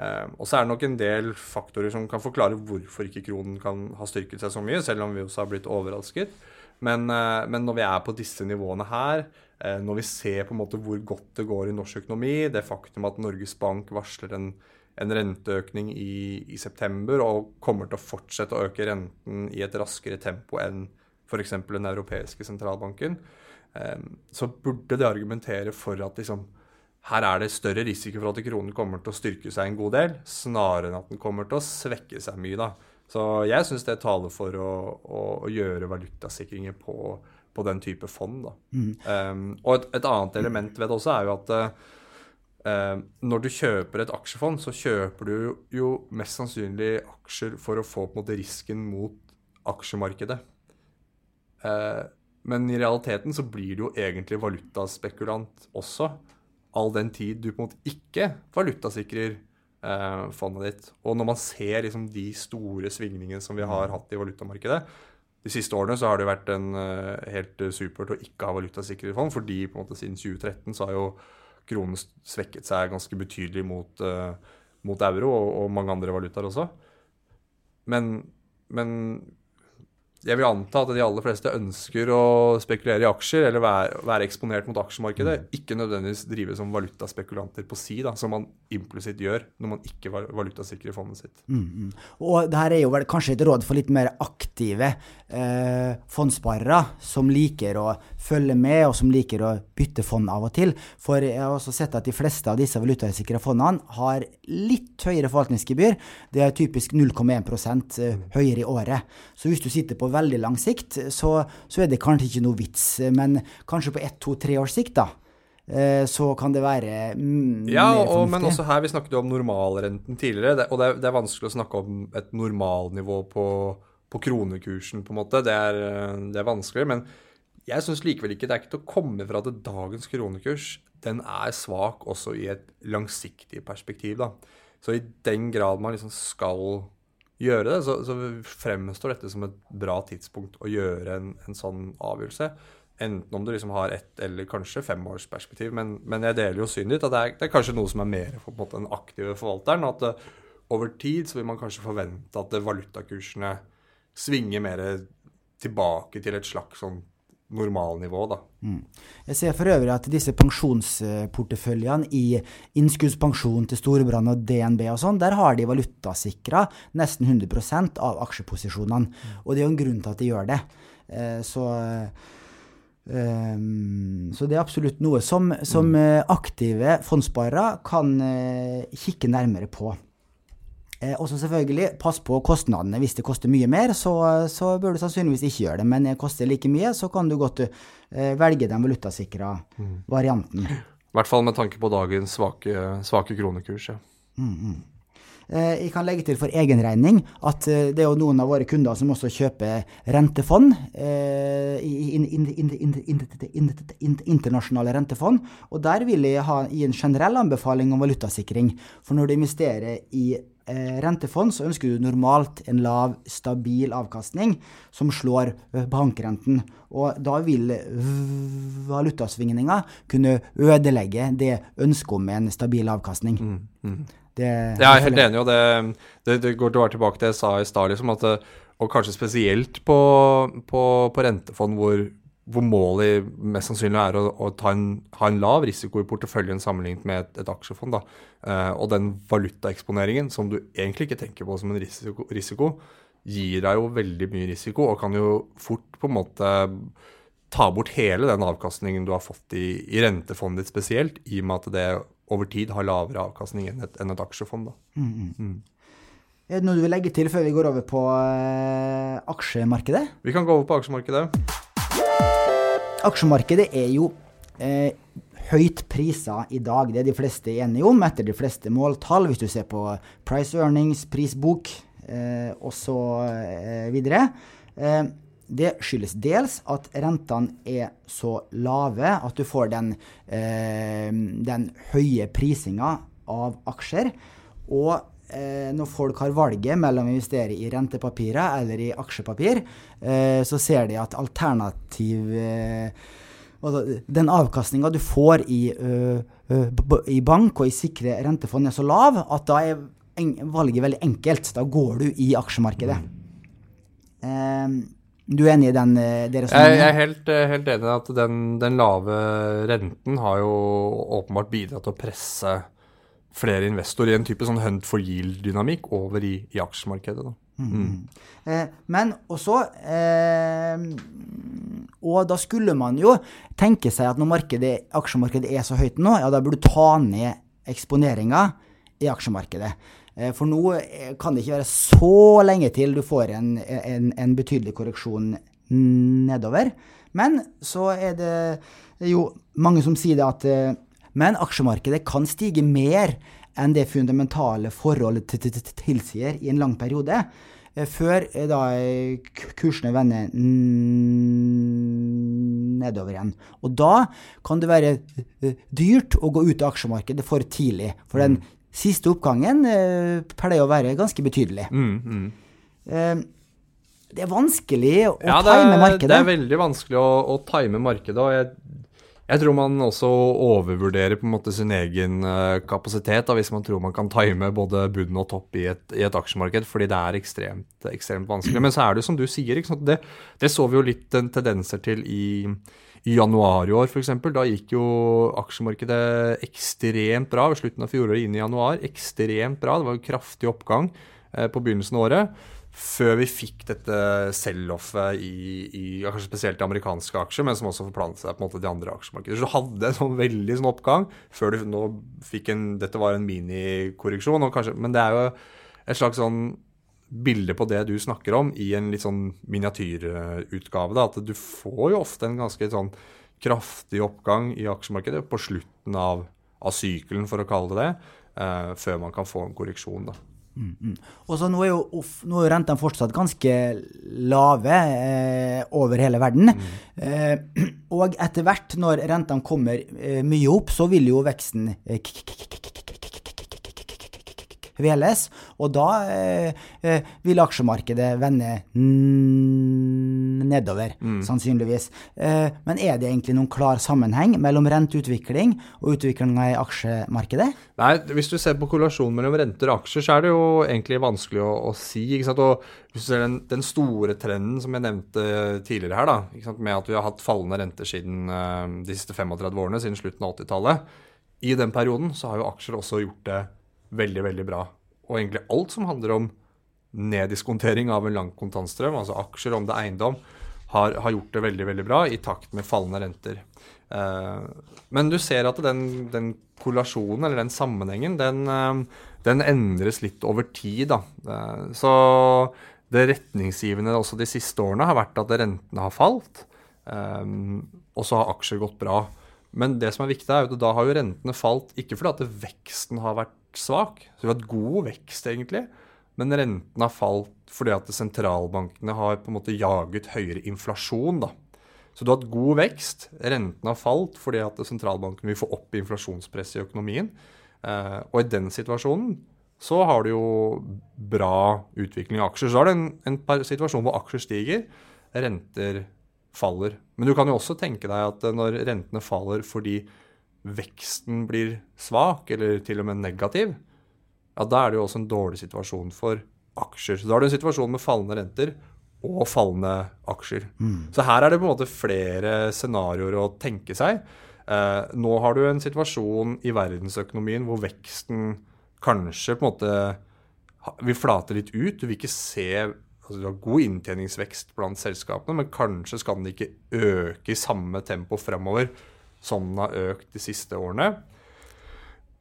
Eh, og så er det nok en del faktorer som kan forklare hvorfor ikke kronen kan ha styrket seg så mye, selv om vi også har blitt overrasket. Men, eh, men når vi er på disse nivåene her, eh, når vi ser på en måte hvor godt det går i norsk økonomi, det faktum at Norges Bank varsler en, en renteøkning i, i september og kommer til å fortsette å øke renten i et raskere tempo enn f.eks. den europeiske sentralbanken, eh, så burde det argumentere for at liksom, her er det større risiko for at kronen kommer til å styrke seg en god del, snarere enn at den kommer til å svekke seg mye. da. Så jeg syns det taler for å, å, å gjøre valutasikringer på, på, den type fond. da. Um, og et, et, annet element ved det også er jo at uh, når du kjøper et aksjefond, så kjøper du jo mest sannsynlig aksjer for å få på en måte risken mot aksjemarkedet. Uh, men i realiteten så blir du jo egentlig valutaspekulant også all den tid du på en måte ikke valutasikrer eh, fondet ditt. Og når man ser liksom de store svingningene som vi har hatt i valutamarkedet De siste årene så har det vært en helt supert å ikke ha valutasikret fond, fordi på en måte siden 2013 så har jo kronen svekket seg ganske betydelig mot, uh, mot euro og, og, mange andre valutaer også. Men, men jeg vil anta at de aller fleste ønsker å spekulere i aksjer eller være, være eksponert mot aksjemarkedet. Mm. Ikke nødvendigvis drive som valutaspekulanter på si, da, som man implisitt gjør når man ikke valutasikrer fondet sitt. Mm, mm. Og det her er jo vel kanskje et råd for litt mer aktive eh, fondssparere som liker å følge med, og som liker å bytte fond av og til. For jeg har også sett at de fleste av disse valutasikra fondene har litt høyere forvaltningsgebyr. Det er typisk 0,1% høyere i året. Så hvis du sitter på veldig lang sikt, så, så, er det kanskje ikke noe vits. Men kanskje på ett, to, tre års sikt, da. Så kan det være mm, ja, og, men også her, vi snakket jo om normalrenten tidligere. Og det er, det er, vanskelig å snakke om et normalnivå på, på kronekursen, på en måte. Det er, det er vanskelig. Men jeg syns likevel ikke det er ikke til å komme fra at dagens kronekurs den er svak også i et langsiktig perspektiv. da. Så i den grad man liksom skal gjøre det, så, så fremstår dette som et bra tidspunkt å gjøre en, en sånn avgjørelse. Enten om du liksom har ett eller kanskje femårsperspektiv. Men, men jeg deler jo synet ditt at det er, det er, kanskje noe som er mer for den aktive forvalteren. At det, over tid så vil man kanskje forvente at valutakursene svinger mer tilbake til et slags sånn normalnivå, da. Mm. Jeg ser for øvrig at disse pensjonsporteføljene i innskuddspensjon til Storebrand og DNB og sånn, der har de valutasikra nesten 100 av aksjeposisjonene. Mm. Og det er jo en grunn til at de gjør det. Eh, så Um, så det er absolutt noe som, som mm. aktive fondssparere kan kikke nærmere på. Eh, og så selvfølgelig, pass på kostnadene. Hvis det koster mye mer, så, så, bør du sannsynligvis ikke gjøre det. Men det koster like mye, så kan du godt eh, velge den valutasikra mm. varianten. I hvert fall med tanke på dagens svake, svake kronekurs. Ja. Mm, mm. Eh, jeg kan legge til for egen regning at eh, det er jo noen av våre kunder som også kjøper rentefond. Eh, internasjonale rentefond. Og der vil jeg gi en generell anbefaling om valutasikring. For når du investerer i rentefond, så ønsker du normalt en lav, stabil avkastning som slår bankrenten. Og da vil valutasvingninger kunne ødelegge det ønsket om en stabil avkastning. Mm, mm. Det, jeg er helt enig, og det, det, det går tilbake til det jeg sa i stad, liksom, og kanskje spesielt på, på, på rentefond hvor, hvor, målet mest sannsynlig er å, å en, ha en lav risiko i porteføljen sammenlignet med et, et aksjefond. Da. Uh, og den valutaeksponeringen, som du egentlig ikke tenker på som en risiko, risiko, gir deg jo veldig mye risiko, og kan jo fort på en måte ta bort hele den avkastningen du har fått i, i rentefondet ditt spesielt, i og med at det over tid har lavere avkastning enn et, enn et aksjefond. Mm, mm. Er det noe du vil legge til før vi går over på eh, aksjemarkedet? Vi kan gå over på aksjemarkedet. Aksjemarkedet er jo eh, høyt prisa i dag. Det er de fleste enige om etter de fleste måltall, hvis du ser på price earnings, prisbok eh, osv. Eh, eh, det skyldes dels at rentene er så lave at du får den, eh, den høye prisinga av aksjer. Og eh, når folk har valget mellom å investere i rentepapirer eller i aksjepapir, eh, så ser de at alternativ eh, altså, Den avkastninga du får i, ø, ø, i, bank og i sikre rentefond er så lav at da er valget veldig enkelt. Da går du i aksjemarkedet. Mm. Du er enig i den? Jeg, jeg er helt, helt enig i at den, den, lave renten har jo åpenbart bidratt til å presse flere investorer i en type sånn hunt for yield-dynamikk over i, i aksjemarkedet. Da. Mm. Mm. Eh, men også eh, Og da skulle man jo tenke seg at når aksjemarkedet er så høyt nå, ja, da burde du ta ned eksponeringa i aksjemarkedet. Eh, for nå eh, kan det ikke være så lenge til du får en, en, en betydelig korreksjon nedover. Men så er det jo mange som sier det at eh, Men aksjemarkedet kan stige mer enn det fundamentale forholdet tilsier i en lang periode. Før da kursene vender nedover igjen. Og da kan det være dyrt å gå ut av aksjemarkedet for tidlig. For den Siste oppgangen eh, pleier å være ganske betydelig. Mm, mm. Eh, det er vanskelig å ja, time markedet. Det er veldig vanskelig å, å time markedet. og jeg, jeg, tror man også overvurderer på en måte sin egen uh, kapasitet da, hvis man tror man kan time både bunn og topp i et, i et aksjemarked, fordi det er ekstremt, ekstremt, vanskelig. Men så er det som du sier, det, det, så vi jo litt tendenser til i i januar i år f.eks. Da gikk jo aksjemarkedet ekstremt bra ved slutten av fjoråret inn i januar. Ekstremt bra. Det var en kraftig oppgang eh, på begynnelsen av året. Før vi fikk dette sell-offet i, i kanskje spesielt i amerikanske aksjer, men som også forplantet seg på en måte de andre aksjemarkedene. Så du hadde en sånn veldig sånn oppgang før du nå fikk en Dette var en minikorreksjon, men det er jo et slags sånn bilde på det du snakker om, i en litt sånn miniatyrutgave. Da, at du får jo ofte en ganske sånn kraftig oppgang i aksjemarkedet på slutten av, av sykelen, for å kalle det det, eh, før man kan få en korreksjon. da. Mm, mm. Og så Nå er jo, nå er rentene fortsatt ganske lave eh, over hele verden. Mm. Eh, og etter hvert, når rentene kommer eh, mye opp, så vil jo veksten VLS, og da eh, eh, vil aksjemarkedet vende nedover, mm. sannsynligvis. Eh, men er det egentlig noen klar sammenheng mellom renteutvikling og utviklinga i aksjemarkedet? Nei, hvis du ser på korrelasjonen mellom renter og aksjer, så er det jo egentlig vanskelig å, å si. ikke sant? Og hvis du ser den, den, store trenden som jeg nevnte tidligere her, da, med at vi har hatt fallende renter siden uh, de siste 35 årene, siden slutten av 80-tallet. I den perioden så har jo aksjer også gjort det veldig, veldig bra. Og egentlig alt som handler om neddiskontering av en lang kontantstrøm, altså aksjer, om det er eiendom, har, har, gjort det veldig veldig bra i takt med fallende renter. Eh, men du ser at den, den korrelasjonen, eller den sammenhengen, den, uh, den endres litt over tid. Da. Eh, så det retningsgivende også de siste årene har vært at rentene har falt, og så har aksjer gått bra. Men det som er viktig er at da har jo rentene falt ikke fordi at veksten har vært svak. Så vi har hatt god vekst, egentlig. Men rentene har falt fordi at sentralbankene har på en måte jaget høyere inflasjon. da. Så du har hatt god vekst. Rentene har falt fordi at sentralbanken vil få opp inflasjonspresset i økonomien. Eh, og i den situasjonen så har du jo bra utvikling av aksjer. Så har du en, en situasjon hvor aksjer stiger, renter faller. Men du kan jo også tenke deg at når rentene faller fordi veksten blir svak, eller til og med negativ, ja, da er det jo også en dårlig situasjon for aksjer. Så da har du en situasjon med fallende renter og fallende aksjer. Mm. Så her er det på en måte flere scenarioer å tenke seg. Eh, nå har du en situasjon i verdensøkonomien hvor veksten kanskje på en måte vil flate litt ut. Du vil ikke se altså Du har god inntjeningsvekst blant selskapene, men kanskje skal den ikke øke i samme tempo fremover som den har økt de siste årene.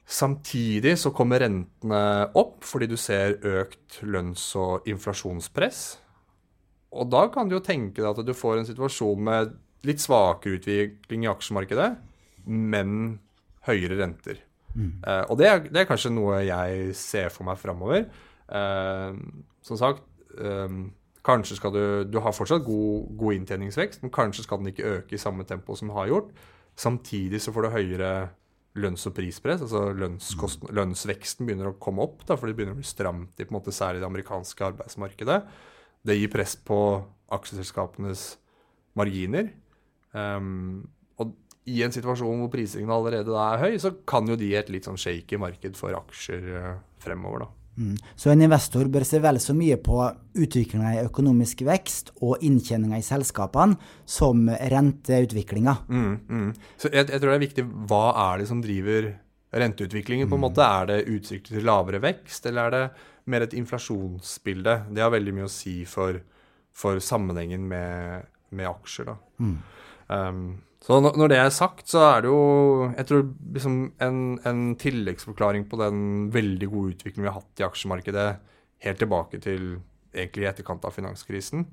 Samtidig så kommer rentene opp fordi du ser økt lønns- og inflasjonspress. Og da kan du jo tenke deg at du får en situasjon med litt svakere utvikling i aksjemarkedet, men høyere renter. Mm. Uh, og det er, det er, kanskje noe jeg ser for meg framover. Uh, som sagt, um, kanskje skal du Du har fortsatt god, god, inntjeningsvekst, men kanskje skal den ikke øke i samme tempo som den har gjort. Samtidig så får du høyere lønns- og prispress. altså mm. Lønnsveksten begynner å komme opp, da, for det begynner å bli stramt i på en måte særlig det amerikanske arbeidsmarkedet. Det gir press på aksjeselskapenes marginer. Um, og i en situasjon hvor prisingen allerede er høy, så kan jo de gi et litt sånn shaky marked for aksjer uh, fremover. da. Mm. Så en investor bør se vel så mye på utviklinga i økonomisk vekst og inntjeninga i selskapene som renteutviklinga. Mm, mm. Så jeg, jeg, tror det er viktig hva er det som driver renteutviklingen? på en mm. måte? Er det utsikter til lavere vekst, eller er det mer et inflasjonsbilde? Det har veldig mye å si for, for sammenhengen med, med aksjer. da. Mm. Um, så når det er sagt, så er det jo jeg tror liksom en, en, tilleggsforklaring på den veldig gode utviklingen vi har hatt i aksjemarkedet helt tilbake til egentlig i etterkant av finanskrisen,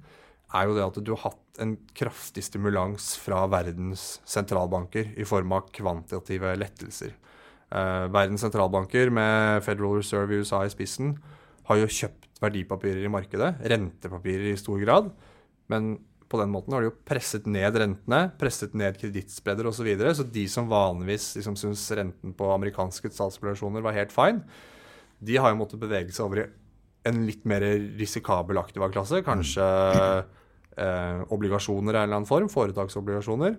er jo det at du har hatt en kraftig stimulans fra verdens sentralbanker i form av kvantitative lettelser. Eh, verdens sentralbanker med Federal Reserve i USA i spissen har jo kjøpt verdipapirer i markedet, rentepapirer i stor grad. Men på den måten har de jo presset ned rentene, presset ned kredittspredder osv. Så, videre. så de som vanligvis liksom syns renten på amerikanske statsobligasjoner var helt fine, de har jo måttet bevege seg over i en litt mer risikabel aktiva-klasse. Kanskje eh, obligasjoner i en eller annen form, foretaksobligasjoner.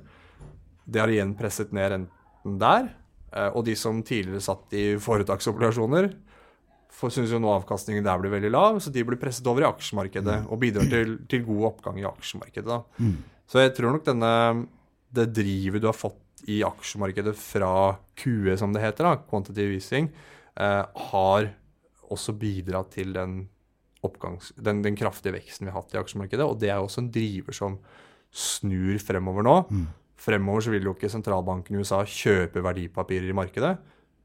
Det har igjen presset ned renten der. Eh, og de som tidligere satt i foretaksobligasjoner, syns jo nå avkastningen der blir veldig lav, så de blir presset over i aksjemarkedet mm. og bidrar til, til, god oppgang i aksjemarkedet. Mm. Så jeg tror nok denne, det drivet du har fått i aksjemarkedet fra QE, som det heter, da, quantitative easing, eh, har også bidratt til den, oppgangs, den, den, kraftige veksten vi har hatt i aksjemarkedet. Og det er også en driver som snur fremover nå. Mm. Fremover så vil jo ikke sentralbanken i USA kjøpe verdipapirer i markedet,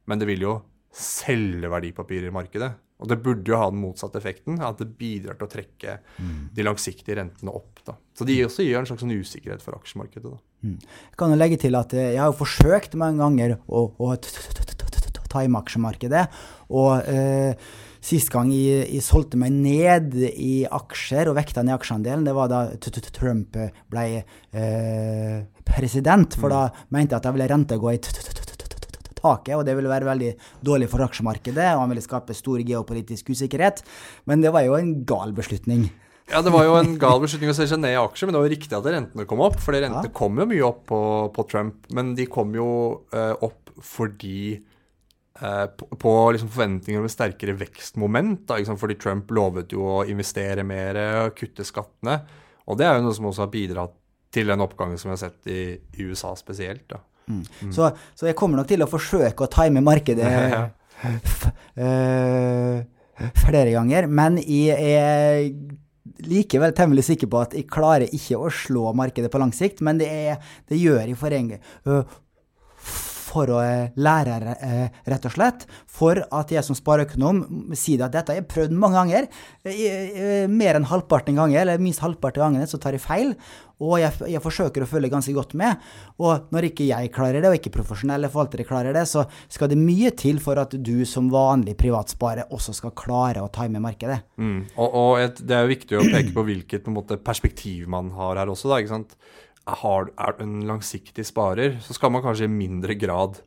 men det vil jo selge verdipapirer i markedet. Og det burde jo ha den motsatte effekten, at det bidrar til å trekke mm. de langsiktige rentene opp. Da. Så de også gir en slags sånn usikkerhet for aksjemarkedet. Mm. Jeg kan jo legge til at jeg har forsøkt mange ganger å, å time aksjemarkedet. Og eh, sist gang jeg, jeg, solgte meg ned i aksjer og vekta ned aksjeandelen, det var da Trump ble eh, president. For da mente jeg at da ville renta gå i taket, og det ville være veldig dårlig for aksjemarkedet, og han ville skape stor geopolitisk usikkerhet. Men det var jo en gal beslutning. Ja, det var jo en gal beslutning å se seg ned i aksjer, men det var jo riktig at rentene kom opp. For rentene ja. kom jo mye opp på, på Trump, men de kom jo uh, opp fordi uh, på, på liksom forventninger om et sterkere vekstmoment. Da, liksom, fordi Trump lovet jo å investere mer, kutte skattene. Og det er jo noe som også har bidratt til den oppgangen som vi har sett i, i USA spesielt. da. Mm. Så, så, jeg kommer nok til å forsøke å time markedet uh, flere ganger. Men jeg er likevel temmelig sikker på at jeg klarer ikke å slå markedet på lang sikt. Men det, er, det gjør jeg for en gang. Uh, for å eh, lære, rett og slett. For at jeg som spareøkonom sier at dette har jeg prøvd mange ganger. Mer enn halvparten ganger, eller minst halvparten ganger, så tar jeg feil. Og jeg, jeg, forsøker å følge ganske godt med. Og når ikke jeg klarer det, og ikke profesjonelle forvaltere klarer det, så skal det mye til for at du som vanlig privatsparer også skal klare å time markedet. Mm. Og, og et, det er jo viktig å peke på hvilket på måte, perspektiv man har her også. Da, ikke sant? Har, er du en langsiktig sparer, så skal man kanskje i mindre grad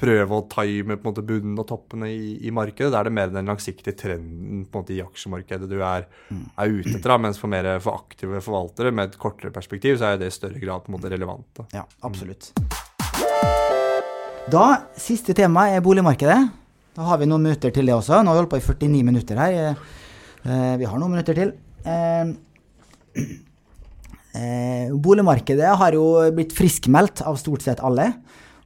prøve å time på en måte bunnen og toppene i, i, markedet. Da er det mer den langsiktige trenden på en måte i aksjemarkedet du er, mm. er ute etter. Mens for mer for aktive forvaltere med et kortere perspektiv, så er det i større grad på en måte relevant. Da. Ja, absolutt. Da, Siste tema er boligmarkedet. Da har vi noen minutter til det også. Nå har vi holdt på i 49 minutter her. Eh, vi har noen minutter til. Eh, boligmarkedet har jo blitt friskmeldt av stort sett alle.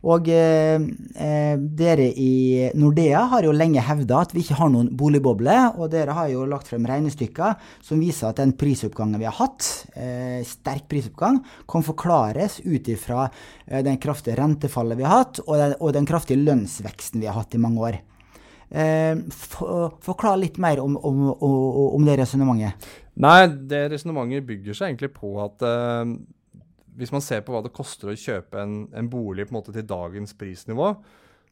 Og eh, eh, dere i Nordea har jo lenge hevda at vi ikke har noen boligboble, og dere har jo lagt frem regnestykker som viser at den prisoppgangen vi har hatt, eh, sterk prisoppgang, kan forklares ut ifra eh, den kraftige rentefallet vi har hatt, og den, og den, kraftige lønnsveksten vi har hatt i mange år. Eh, for, forklar litt mer om, om, om, det resonnementet. Nei, det resonnementet bygger seg egentlig på at eh, hvis man ser på hva det koster å kjøpe en, en bolig en til dagens prisnivå,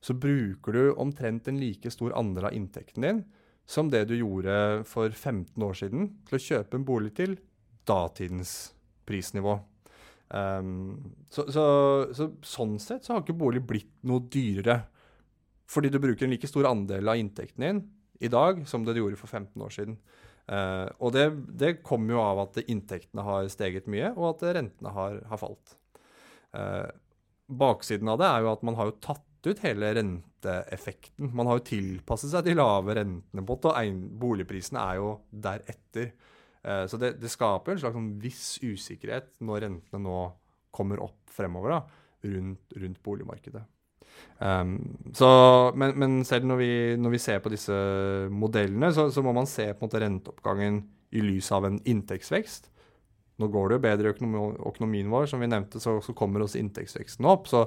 så bruker du omtrent en like stor andel av inntekten din som det du gjorde for 15 år siden til å kjøpe en bolig til datidens prisnivå. Um, så, så, så, sånn sett så har ikke bolig blitt noe dyrere. Fordi du bruker en like stor andel av inntekten din i dag som det du gjorde for 15 år siden. Uh, og det, det kommer jo av at inntektene har steget mye, og at rentene har, har falt. Uh, baksiden av det er jo at man har jo tatt ut hele renteeffekten. Man har jo tilpasset seg de lave rentene på det, og boligprisene er jo deretter. Uh, så det, det, skaper en slags sånn viss usikkerhet når rentene nå kommer opp fremover da, rundt, rundt boligmarkedet. Um, så, men, men, selv når vi, når vi, ser på disse modellene, så, så, må man se på en måte renteoppgangen i lys av en inntektsvekst. Nå går det jo bedre i økonomi, økonomien vår, som vi nevnte, så, så kommer også inntektsveksten opp. Så,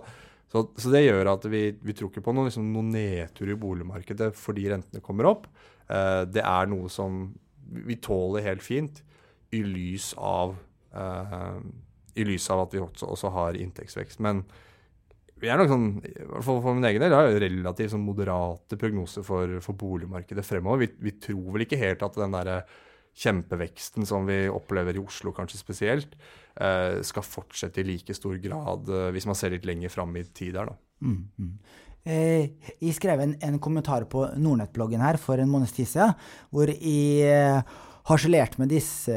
det gjør at vi, vi tror ikke på noen, liksom, noen nedtur i boligmarkedet fordi rentene kommer opp. Uh, det er noe som vi tåler helt fint i lys av, uh, i lys av at vi også, også har inntektsvekst. Men vi er nok sånn, for, for min egen del, har relativt sånn moderate prognoser for, for boligmarkedet fremover. Vi, vi, tror vel ikke helt at den der kjempeveksten som vi opplever i Oslo kanskje spesielt, eh, skal fortsette i like stor grad eh, hvis man ser litt lenger fram i tid der. da. Mm, mm. Eh, jeg skrev en, en kommentar på Nordnett-bloggen her for en måneds tid siden, hvor jeg harselert med disse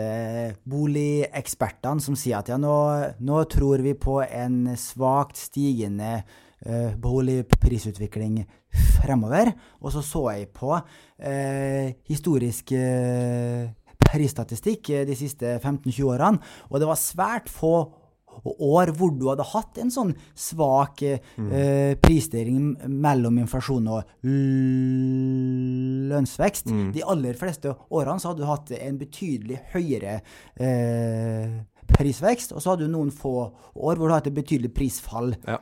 boligekspertene som sier at ja, nå, nå tror vi på en svakt stigende uh, boligprisutvikling fremover. Og så så jeg på uh, historisk uh, prisstatistikk de siste 15-20 årene, og det var svært få og år hvor du hadde hatt en sånn svak mm. eh, prisstigning mellom inflasjon og lønnsvekst. Mm. De aller fleste årene så hadde du hatt en betydelig høyere eh, prisvekst, og så hadde du noen få år hvor du hadde hatt et betydelig prisfall. Ja.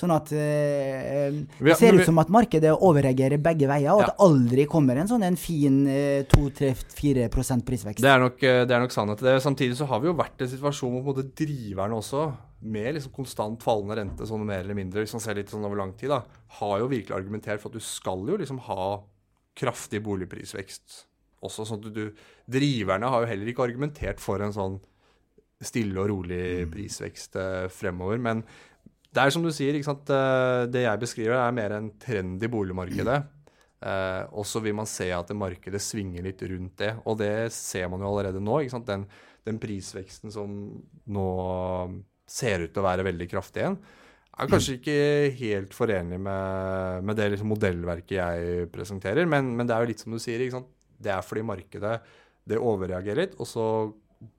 Sånn at eh, det ser ut som at markedet overreagerer begge veier, og at det aldri kommer en sånn en fin eh, 2-3-4 prisvekst. Det er, nok, eh, det er nok sannhet. Det. Samtidig så har vi jo vært i en situasjon hvor på en måte driverne også, med liksom konstant fallende rente sånn mer eller mindre, hvis man ser litt sånn over lang tid, da, har jo virkelig argumentert for at du skal jo liksom ha kraftig boligprisvekst også. sånn at du, Driverne har jo heller ikke argumentert for en sånn stille og rolig mm. prisvekst eh, fremover. Men det er som du sier, eh, det jeg beskriver, er mer en trend i boligmarkedet. Eh, og så vil man se at markedet svinger litt rundt det. Og det ser man jo allerede nå. Den, den, prisveksten som nå ser ut til å være veldig kraftig igjen, er kanskje ikke helt forenlig med, med det liksom modellverket jeg presenterer. Men, men, det er jo litt som du sier. Det er fordi markedet det overreagerer litt, og så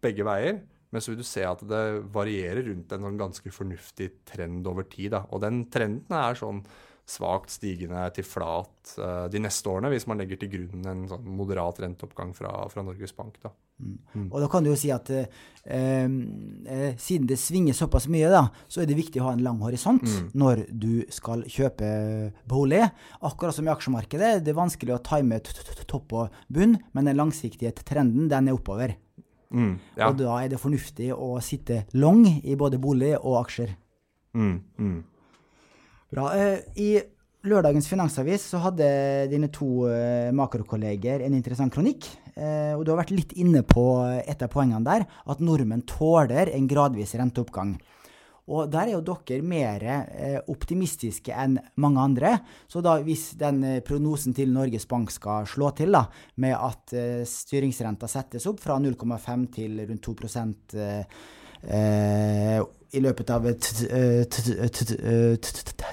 begge veier. Men så vil du se at det varierer rundt en sånn ganske fornuftig trend over tid. Da. Og den trenden er sånn svakt stigende til flat uh, de neste årene, hvis man legger til grunn en sånn moderat renteoppgang fra, fra Norges Bank. Da. Mm. Mm. Og da kan du jo si at uh, uh, siden det svinger såpass mye, da, så er det viktig å ha en lang horisont mm. når du skal kjøpe bolig. Akkurat som i aksjemarkedet, det er vanskelig å time topp og bunn, men den langsiktige trenden den er oppover. Mm, ja. Og da er det fornuftig å sitte long i både bolig og aksjer. Mm, mm. Bra. Eh, I lørdagens Finansavis så hadde dine to eh, makrokolleger en interessant kronikk. Eh, og du har vært litt inne på et av poengene der, at nordmenn tåler en gradvis renteoppgang. Og der er jo dere mer eh, optimistiske enn mange andre. Så da hvis den eh, prognosen til Norges Bank skal slå til, da, med at eh, styringsrenta settes opp fra 0,5 til rundt 2 eh, i løpet av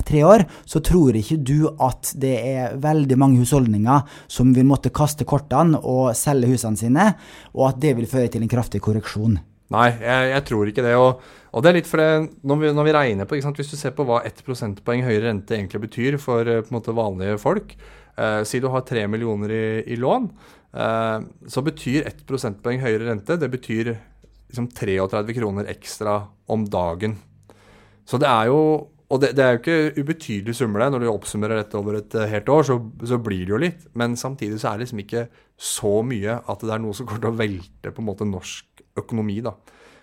tre år, så tror ikke du at det er veldig mange husholdninger som vil måtte kaste kortene og selge husene sine, og at det vil føre til en kraftig korreksjon. Nei, jeg, jeg tror ikke det. Og, og, det er litt for det, når vi, når vi regner på Hvis du ser på hva ett prosentpoeng høyere rente egentlig betyr for eh, måte vanlige folk eh, Si du har tre millioner i, i lån, eh, så betyr ett prosentpoeng høyere rente det betyr liksom 33 kroner ekstra om dagen. Så det er jo og det, det, er jo ikke ubetydelige summer. Når du oppsummerer dette over et helt år, så, så, blir det jo litt. Men samtidig så er det liksom ikke så mye at det er noe som kommer til å velte på en måte norsk økonomi, da.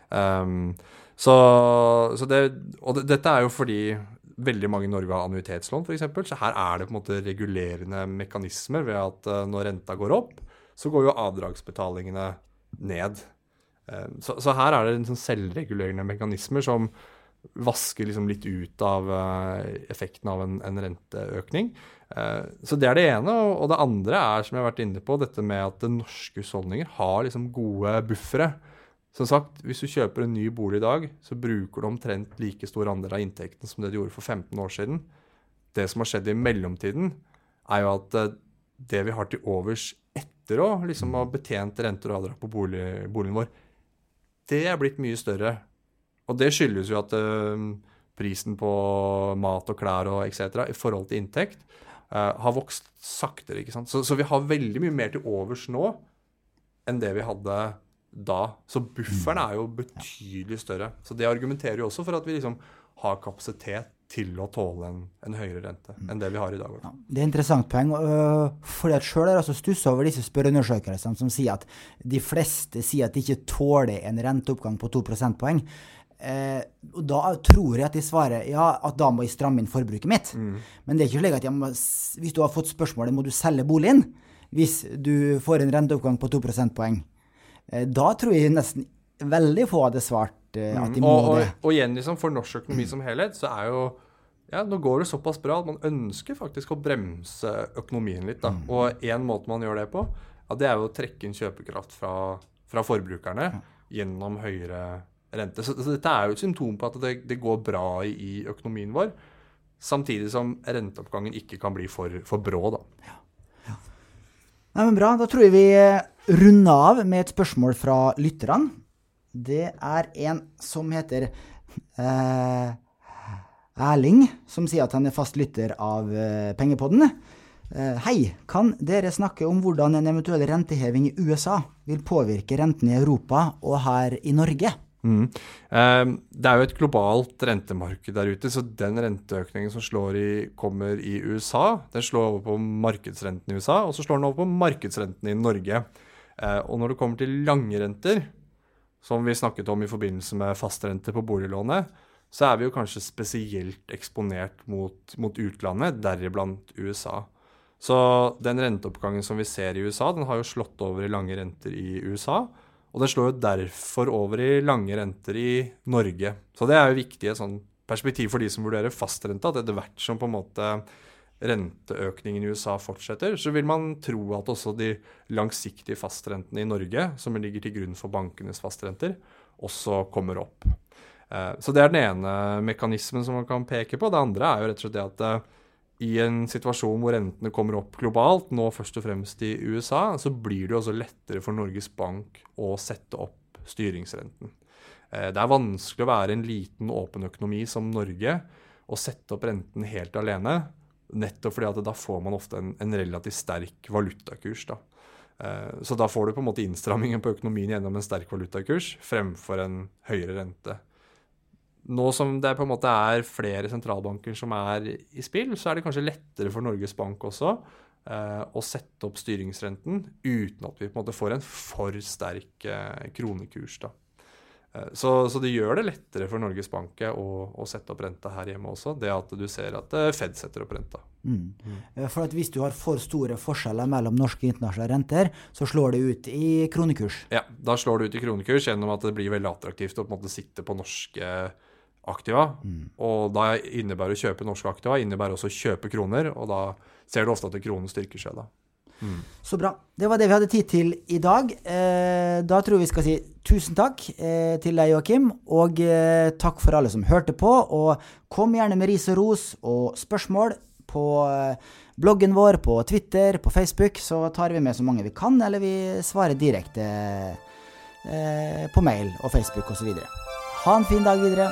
Um, så, så det, og det, dette er jo fordi veldig mange i Norge har annuitetslån, f.eks. Så her er det på en måte regulerende mekanismer ved at uh, når renta går opp, så går jo avdragsbetalingene ned. Um, så, så, her er det en sånn selvregulerende mekanismer som vasker liksom litt ut av uh, effekten av en, en renteøkning. Uh, så det er det ene. Og, og, det andre er, som jeg har vært inne på, dette med at norske husholdninger har liksom gode buffere. Som sagt, hvis du kjøper en ny bolig i dag, så bruker du omtrent like stor andel av inntekten som det du gjorde for 15 år siden. Det som har skjedd i mellomtiden, er jo at uh, det vi har til overs etter å liksom ha betjent renter og avdrag på bolig, boligen vår, det er blitt mye større og det skyldes jo at uh, prisen på mat og klær og etc. i forhold til inntekt uh, har vokst saktere. ikke sant? Så, så, vi har veldig mye mer til overs nå enn det vi hadde da. Så bufferen er jo betydelig større. Så det argumenterer jo også for at vi liksom har kapasitet til å tåle en, en, høyere rente enn det vi har i dag. Ja, det er interessant poeng. Uh, for jeg sjøl har altså stussa over disse spørreundersøkelsene som sier at de fleste sier at de ikke tåler en renteoppgang på 2 prosentpoeng. Eh, og da tror jeg at de svarer ja, at da må jeg stramme inn forbruket mitt. Mm. Men det er ikke slik at må, hvis du har fått spørsmålet må du selge boligen hvis du får en renteoppgang på 2 prosentpoeng, da tror jeg nesten veldig få hadde svart eh, at de mm. må og, og, det. Og, igjen, liksom, for norsk økonomi som helhet, så er jo ja, nå går det såpass bra at man ønsker faktisk å bremse økonomien litt. da. Mm. Og én måte man gjør det på, ja, det er jo å trekke inn kjøpekraft fra, fra forbrukerne gjennom høyere rente. Så, så, dette er jo et symptom på at det, det går bra i, i, økonomien vår. Samtidig som renteoppgangen ikke kan bli for, for brå, da. Ja. Ja. Nei, men bra. Da tror jeg vi eh, runder av med et spørsmål fra lytterne. Det er en som heter eh, Erling, som sier at han er fast lytter av eh, Pengepodden. Eh, hei, kan dere snakke om hvordan en eventuell renteheving i USA vil påvirke renten i Europa og her i Norge? Mm. Um, det er jo et globalt rentemarked der ute, så den renteøkningen som slår i, kommer i USA, den slår over på markedsrenten i USA, og så slår den over på markedsrenten i Norge. Uh, og når det kommer til lange renter, som vi snakket om i forbindelse med fastrente på boliglånet, så er vi jo kanskje spesielt eksponert mot, mot utlandet, deriblant USA. Så den renteoppgangen som vi ser i USA, den har jo slått over i lange renter i USA. Og den slår jo derfor over i lange renter i Norge. Så det er jo viktig et sånn perspektiv for de som vurderer fastrente, at etter hvert som på en måte renteøkningen i USA fortsetter, så vil man tro at også de langsiktige fastrentene i Norge, som ligger til grunn for bankenes fastrenter, også kommer opp. Eh, så det er den ene mekanismen som man kan peke på. Det andre er jo rett og slett det at eh, i en situasjon hvor rentene kommer opp globalt, nå først og fremst i USA, så blir det også lettere for Norges Bank å sette opp styringsrenten. Eh, det er vanskelig å være en liten, åpen økonomi som Norge og sette opp renten helt alene, nettopp fordi at da får man ofte en, en relativt sterk valutakurs. Da. Eh, så da får du på en måte innstrammingen på økonomien gjennom en sterk valutakurs fremfor en høyere rente nå som det på en måte er flere sentralbanker som er i spill, så er det kanskje lettere for Norges Bank også eh, å sette opp styringsrenten uten at vi på en måte får en for sterk eh, kronekurs. da. Eh, så, så, det gjør det lettere for Norges Bank å, å, sette opp renta her hjemme også, det at du ser at eh, Fed setter opp renta. Mm. Mm. For at Hvis du har for store forskjeller mellom norske og internasjonale renter, så slår det ut i kronekurs? Ja, da slår det ut i kronekurs gjennom at det blir veldig attraktivt å på en måte sitte på norske aktiva. Mm. Og da innebærer å kjøpe norske aktiva innebærer også å kjøpe kroner, og da ser du ofte at kronen styrker seg. da. Mm. Så bra. Det var det vi hadde tid til i dag. Eh, da tror jeg vi skal si tusen takk eh, til deg, Joakim, og eh, takk for alle som hørte på. Og kom gjerne med ris og ros og spørsmål på eh, bloggen vår, på Twitter, på Facebook, så tar vi med så mange vi kan, eller vi svarer direkte eh, på mail og Facebook osv. Ha en fin dag videre.